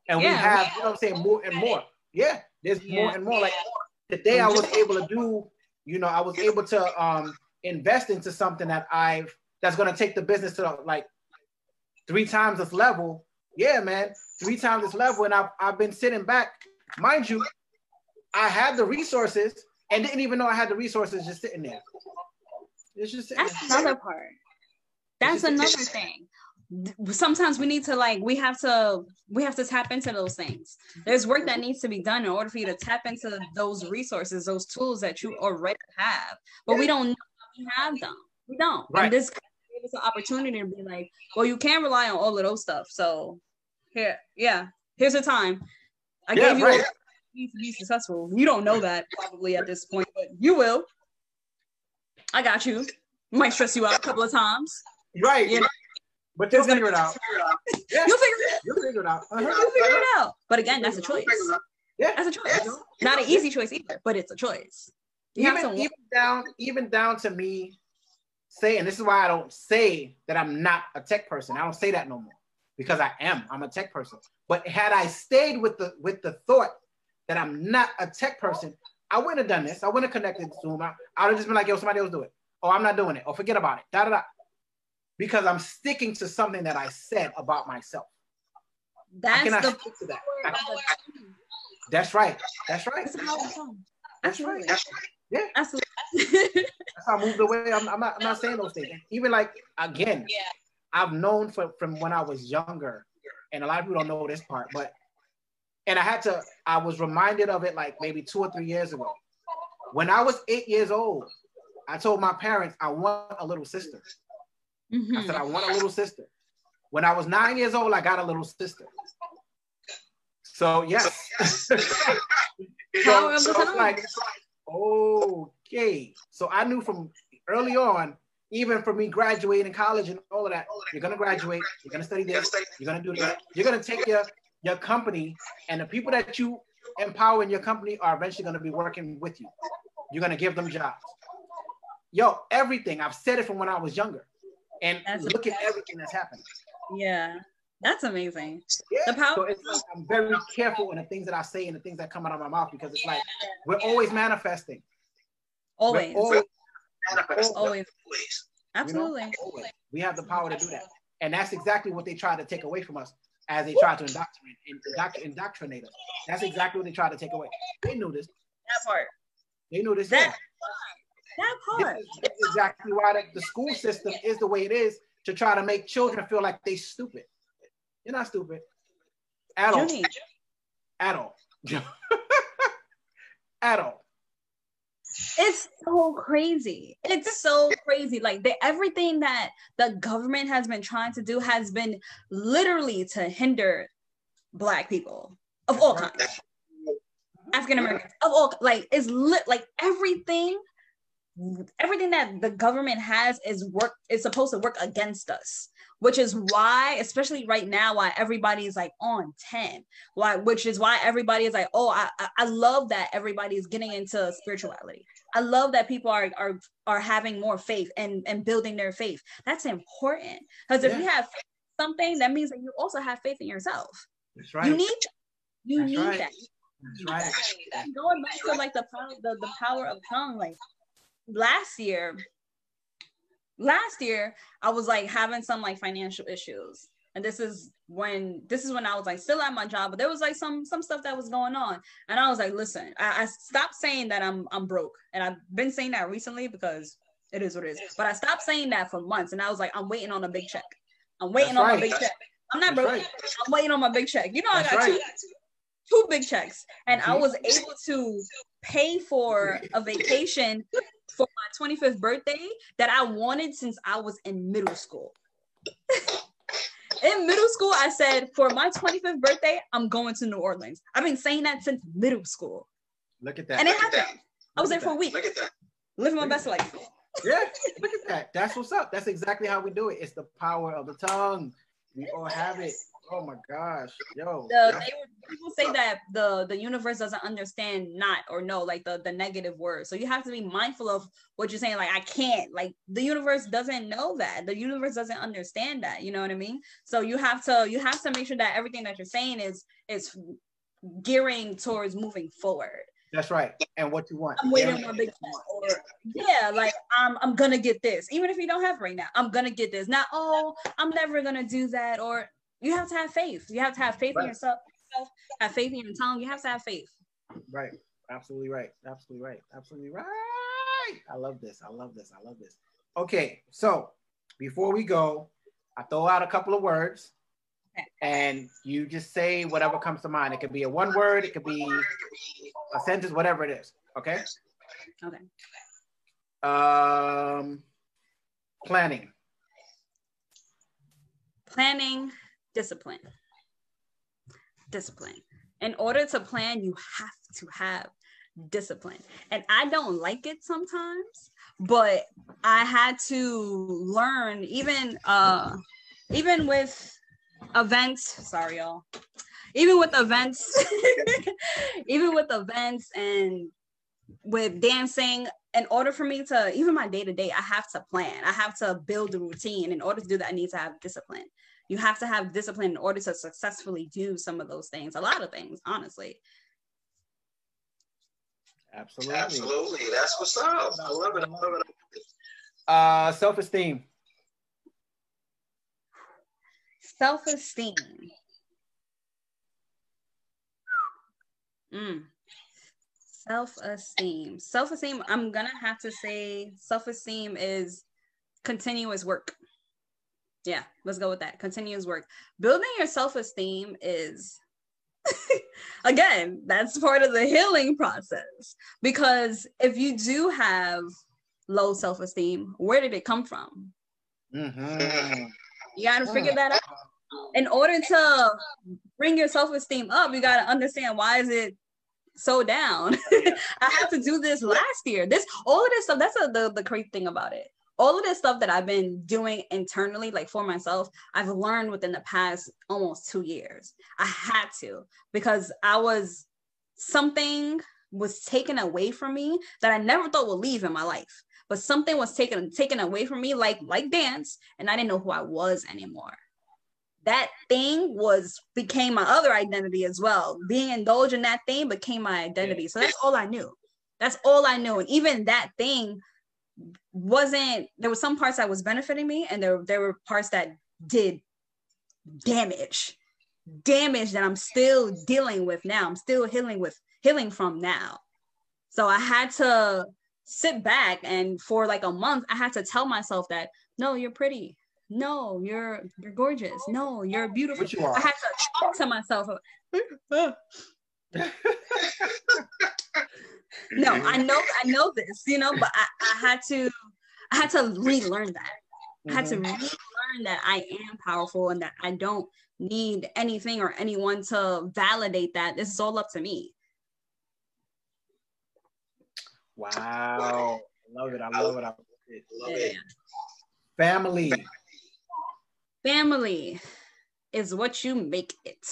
And yeah, we have, you know what I'm saying, more and more. Yeah, there's yeah. more and more. Like today, I was able to do. You know, I was able to um invest into something that I've that's going to take the business to like three times this level. Yeah, man, three times this level, and I've I've been sitting back, mind you. I had the resources and didn't even know I had the resources just sitting there. It's just that's there. another part. That's another thing. Sometimes we need to like we have to we have to tap into those things. There's work that needs to be done in order for you to tap into those resources, those tools that you already have, but we don't know we have them. We don't. Right. And this gave us an opportunity to be like, well, you can't rely on all of those stuff. So here, yeah, here's the time. I yeah, gave you right. To be successful. You don't know that probably at this point, but you will. I got you. Might stress you out a couple of times. Right. You know? But you'll figure it out. You'll figure it out. You'll figure it out. Uh-huh. You'll figure it out. But again, that's a choice. Yeah. That's a choice. Not an easy choice either, but it's a choice. You even, even down, even down to me saying this is why I don't say that I'm not a tech person. I don't say that no more because I am. I'm a tech person. But had I stayed with the with the thought that I'm not a tech person, I wouldn't have done this. I wouldn't have connected Zoom. I, I would have just been like, yo, somebody else do it. Oh, I'm not doing it. Or oh, forget about it. Da da da. Because I'm sticking to something that I said about myself. That's the stick to that. That's right. That's right. That's, That's right. That's right. Yeah. Absolutely. That's how I moved away. I'm, I'm, not, I'm not saying those things. Even like again, yeah. I've known from, from when I was younger, and a lot of people don't know this part, but and I had to, I was reminded of it like maybe two or three years ago. When I was eight years old, I told my parents I want a little sister. Mm-hmm. I said, I want a little sister. When I was nine years old, I got a little sister. So yes. so, so it's like, okay. So I knew from early on, even for me graduating college and all of that, you're gonna graduate, you're gonna study this, you're gonna do that, you're gonna take your your company and the people that you empower in your company are eventually gonna be working with you. You're gonna give them jobs. Yo, everything. I've said it from when I was younger. And that's look amazing. at everything that's happened. Yeah. That's amazing. Yeah. The power. So it's like I'm very careful in the things that I say and the things that come out of my mouth because it's like we're always manifesting. Always. always, always. always. Absolutely. You know? always. We have the power to do that. And that's exactly what they try to take away from us as they try to indoctrinate, indoctrinate us. That's exactly what they try to take away. They knew this. That part. They knew this. That, that part. This is, this is exactly why the, the school system is the way it is to try to make children feel like they stupid. You're not stupid. At all. At all. At all. It's so crazy. It's so crazy. Like the everything that the government has been trying to do has been literally to hinder black people of all kinds. African Americans of all like is lit like everything everything that the government has is work is supposed to work against us which is why especially right now why everybody is like on 10 why which is why everybody is like oh i i love that everybody is getting into spirituality i love that people are are are having more faith and and building their faith that's important because if yeah. you have something that means that you also have faith in yourself that's right you need you that's need right. that that's right. Going back to like the power, the, the power of tongue, like last year, last year I was like having some like financial issues. And this is when this is when I was like still at my job, but there was like some some stuff that was going on. And I was like, listen, I, I stopped saying that I'm I'm broke. And I've been saying that recently because it is what it is. But I stopped saying that for months. And I was like, I'm waiting on a big check. I'm waiting That's on right. my big check. I'm not That's broke. Right. I'm waiting on my big check. You know, That's I got right. two, two big checks. And I mm-hmm. was able to pay for a vacation for my 25th birthday that I wanted since I was in middle school. in middle school, I said, for my 25th birthday, I'm going to New Orleans. I've been saying that since middle school. Look at that. And it happened. I was there for a week. Look at that. Living my best life. Yeah, look at that. That's what's up. That's exactly how we do it. It's the power of the tongue. We all have it. Oh my gosh, yo. The, they were, people say that the the universe doesn't understand not or no, like the the negative word. So you have to be mindful of what you're saying. Like I can't. Like the universe doesn't know that. The universe doesn't understand that. You know what I mean? So you have to you have to make sure that everything that you're saying is is gearing towards moving forward. That's right. And what you want. I'm waiting on big or yeah, like I'm I'm gonna get this. Even if you don't have right now, I'm gonna get this. Not oh, I'm never gonna do that. Or you have to have faith. You have to have faith right. in yourself, have faith in your tongue. You have to have faith. Right. Absolutely right. Absolutely right. Absolutely right. I love this. I love this. I love this. Okay, so before we go, I throw out a couple of words and you just say whatever comes to mind. It could be a one word, it could be a sentence, whatever it is. Okay. Okay. Um, planning. Planning, discipline. Discipline. In order to plan, you have to have discipline. And I don't like it sometimes, but I had to learn even uh even with events, sorry y'all. Even with events, even with events and with dancing, in order for me to even my day to day, I have to plan. I have to build a routine. In order to do that, I need to have discipline. You have to have discipline in order to successfully do some of those things. A lot of things, honestly. Absolutely. Absolutely. That's what's up. I love it. I love it. Uh, self-esteem. Self-esteem. Mm. Self-esteem. Self-esteem, I'm gonna have to say self-esteem is continuous work. Yeah, let's go with that. Continuous work. Building your self-esteem is again, that's part of the healing process. Because if you do have low self esteem, where did it come from? Mm-hmm. You got to figure that out. In order to bring your self esteem up, you got to understand why is it so down. I had to do this last year. This all of this stuff. That's a, the the crazy thing about it all of this stuff that I've been doing internally, like for myself, I've learned within the past almost two years. I had to because I was something was taken away from me that I never thought would leave in my life. But something was taken taken away from me, like like dance, and I didn't know who I was anymore. That thing was became my other identity as well. Being indulged in that thing became my identity. So that's all I knew. That's all I knew. And even that thing wasn't there were some parts that was benefiting me and there there were parts that did damage damage that I'm still dealing with now. I'm still healing with healing from now. So I had to sit back and for like a month I had to tell myself that no you're pretty. No you're you're gorgeous. No you're beautiful. You. I had to talk to myself no, I know, I know this, you know, but I, I had to, I had to relearn that. I had to mm-hmm. relearn that I am powerful and that I don't need anything or anyone to validate that. This is all up to me. Wow. I love it. I love it. I love it. Love it. Family. Family is what you make it.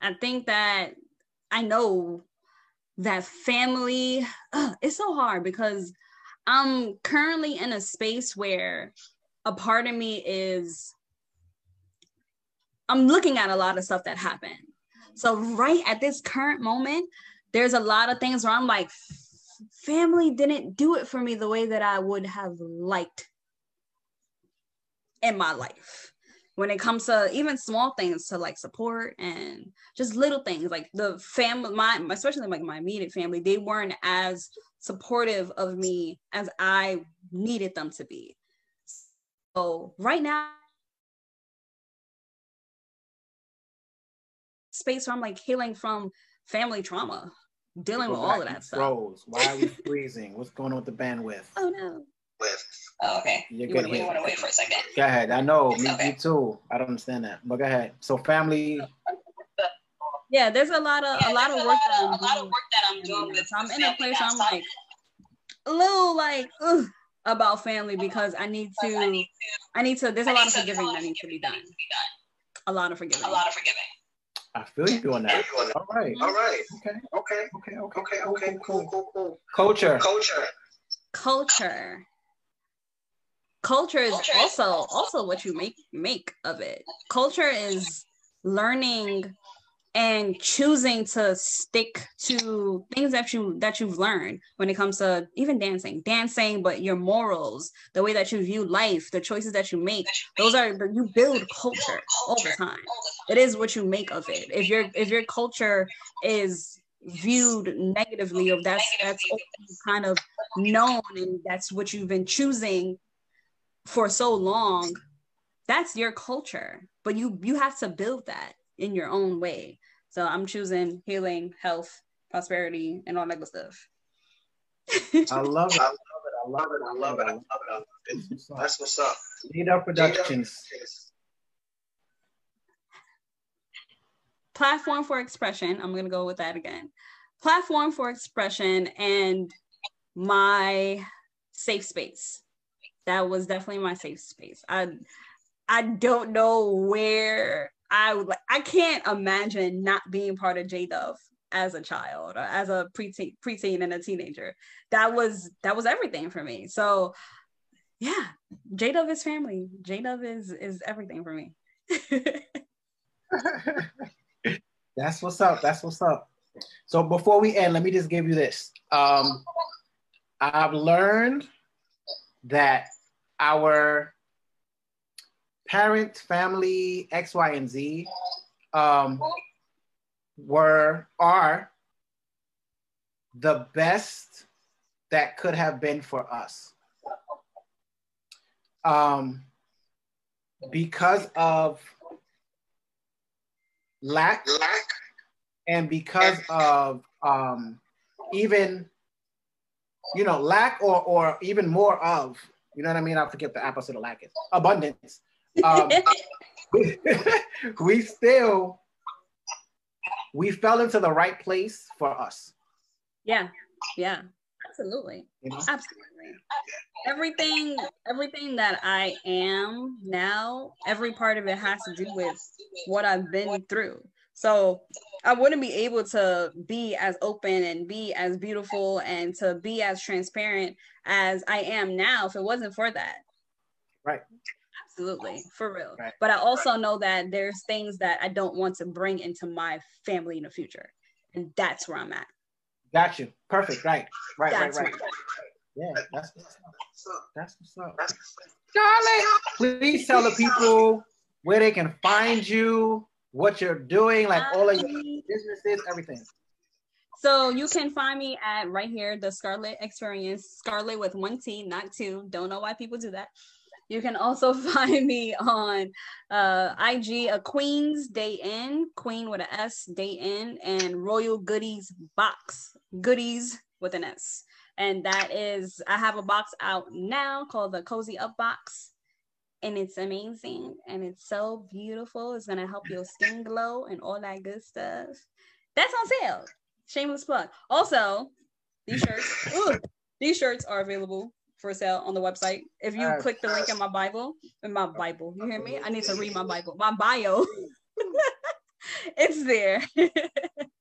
I think that I know that family uh, it's so hard because i'm currently in a space where a part of me is i'm looking at a lot of stuff that happened. So right at this current moment there's a lot of things where i'm like family didn't do it for me the way that i would have liked in my life when it comes to even small things to like support and just little things like the family my especially like my immediate family they weren't as supportive of me as i needed them to be. So right now space where i'm like healing from family trauma dealing with all of that stuff. Rose, why are we freezing? What's going on with the bandwidth? Oh no. With. Oh, okay. You're you good want to wait for a second? Go ahead. I know. Me, Okay. me too. I don't understand that. But go ahead. So family. Yeah, there's a lot of Yeah, a lot of work a that lot I'm of, a lot of doing. work that I'm doing with. So I'm in a place I'm so like a little like ugh, about family because I need to I need to there's to. a I lot need to- forgiving a lot of needs to be forgiving that needs to be done. A lot of forgiving. A lot of forgiving. I feel you doing that. All right. All right. Okay. Okay. Okay. Okay. Okay. Okay. cool, Cool. cool. Cool. Cool. Culture. Culture. Culture. Culture is also- also what you make make of it. Culture is learning and choosing to stick to things that you that you've learned when it comes to even dancing. Dancing but your morals the way that you view life the choices that you make those are you build culture all the time. it is what you make of it. If your if your culture is viewed negatively or that's that's kind of known and that's what you've been choosing for so long that's your culture but you you have to build that in your own way so i'm choosing healing health prosperity and all that good stuff I love it. I love it. I love it. I love it. I love it. That's what's up. Leader Productions. platform for expression i'm going to go with that again platform for expression and my safe space that was definitely my safe space i i don't know where i would like i can't imagine not being part of j-dove as a child or as a preteen, preteen and a teenager that was that was everything for me so yeah j-dove is family j-dove is is everything for me That's what's up. That's what's up. So before we end, let me just give you this. Um, I've learned that our parent, family, X, Y, and Z um, were are the best that could have been for us. Um, because of lack, Lack and because of um, even you know lack or or even more of you know what I mean. I forget the opposite of lack is abundance. Um, we still we fell into the right place for us. yeah yeah absolutely You know? absolutely everything everything that i am now every part of it has to do with what i've been through so i wouldn't be able to be as open and be as beautiful and to be as transparent as i am now if it wasn't for that Right. absolutely for real Right. but i also know that there's things that i don't want to bring into my family in the future and that's where i'm at Got you. Perfect. Right. Right. That's right. Right. right. Yeah. That's what's up. That's what's up. That's Charlie, please tell the people where they can find you, what you're doing, like all of your businesses, everything. So you can find me at right here, the Scarlet Experience, Scarlet with one T, not two. Don't know why people do that. You can also find me on uh, IG, a Queen's Day In, Queen with an S, Day In, and Royal Goodies Box, Goodies with an S. And that is, I have a box out now called the Cozy Up Box. And it's amazing and it's so beautiful. It's gonna help your skin glow and all that good stuff. That's on sale. Shameless plug. Also, these shirts, ooh, these shirts are available for sale on the website. If you Alright. click the link in my Bible, in my Bible, you hear me? I need to read my Bible, my bio. it's there.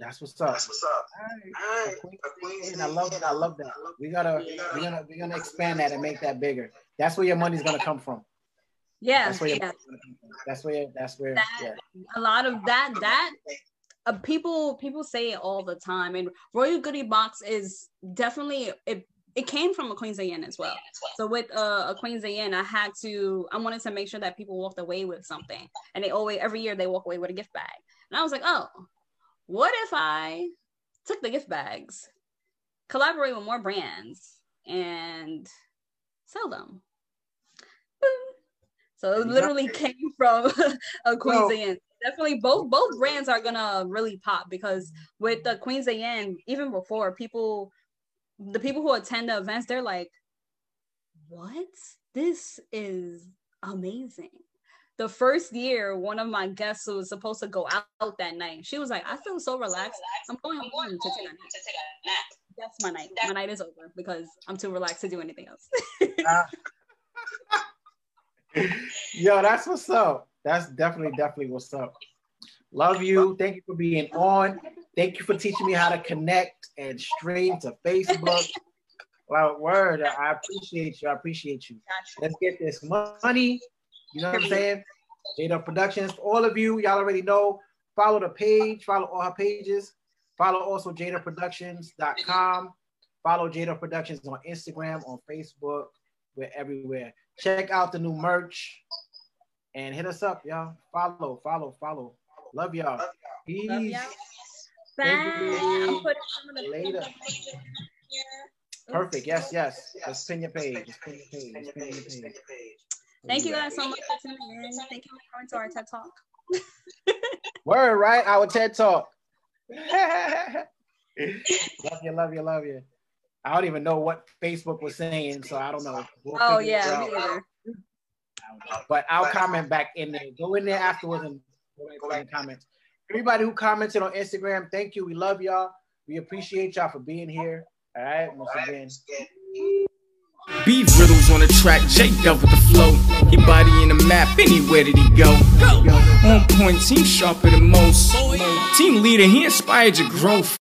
That's what's up. That's what's up. All right. All right. A Queen's And I love it. I love that. We gotta, Yeah. we're gonna, we're gonna expand that and make that bigger. That's where your money's gonna come from. yeah, That's where your yeah. gonna come from. That's where, that's where, That- yeah. A lot of that, that uh, people people say it all the time, and Royal Goodie Box is definitely it. It came from a Queen's Inn as well. So with uh, a Queen's Inn, I had to. I wanted to make sure that people walked away with something, and they always every year they walk away with a gift bag. And I was like, oh, what if I took the gift bags, collaborate with more brands, and sell them? So it literally came from a Queen's So- Inn. Definitely, both both brands are gonna really pop because with the Queen's Inn, even before people, the people who attend the events, they're like, "What? This is amazing." The first year, one of my guests who was supposed to go out, out that night, she was like, "I feel so relaxed. I'm going home to take a nap." That's my night. My night is over because I'm too relaxed to do anything else. Yo, that's what's up. That's definitely, definitely what's up. Love you. Thank you for being on. Thank you for teaching me how to connect and stream to Facebook. Wow, word. I appreciate you. I appreciate you. Let's get this money. You know what I'm saying? J-Dove Productions. All of you, y'all already know. Follow the page, follow all her pages. Follow also jdoveproductions.com. Follow J-Dove Productions on Instagram, on Facebook. We're everywhere. Check out the new merch and hit us up, y'all. Follow, follow, follow. Love y'all. Peace. Love y'all. Thank you, Bye. I'm putting some of the Later. Perfect. Yes, yes. Just pin your page. Just pin your page. Just pin your page. Thank you guys so much for tuning in. Thank you for coming to our TED Talk. Word, right? Our TED Talk. love you, love you, love you. I don't even know what Facebook was saying, so I don't know. We'll Oh yeah, me either. But I'll comment back in there. Go in there afterwards and go back in the comments. Everybody who commented on Instagram, thank you. We love y'all. We appreciate y'all for being here. All right. Once again. Beat riddles on the track, J Dub with the flow. He body in the map, anywhere did he go? On point, team sharper than most. Team leader, he inspired your growth.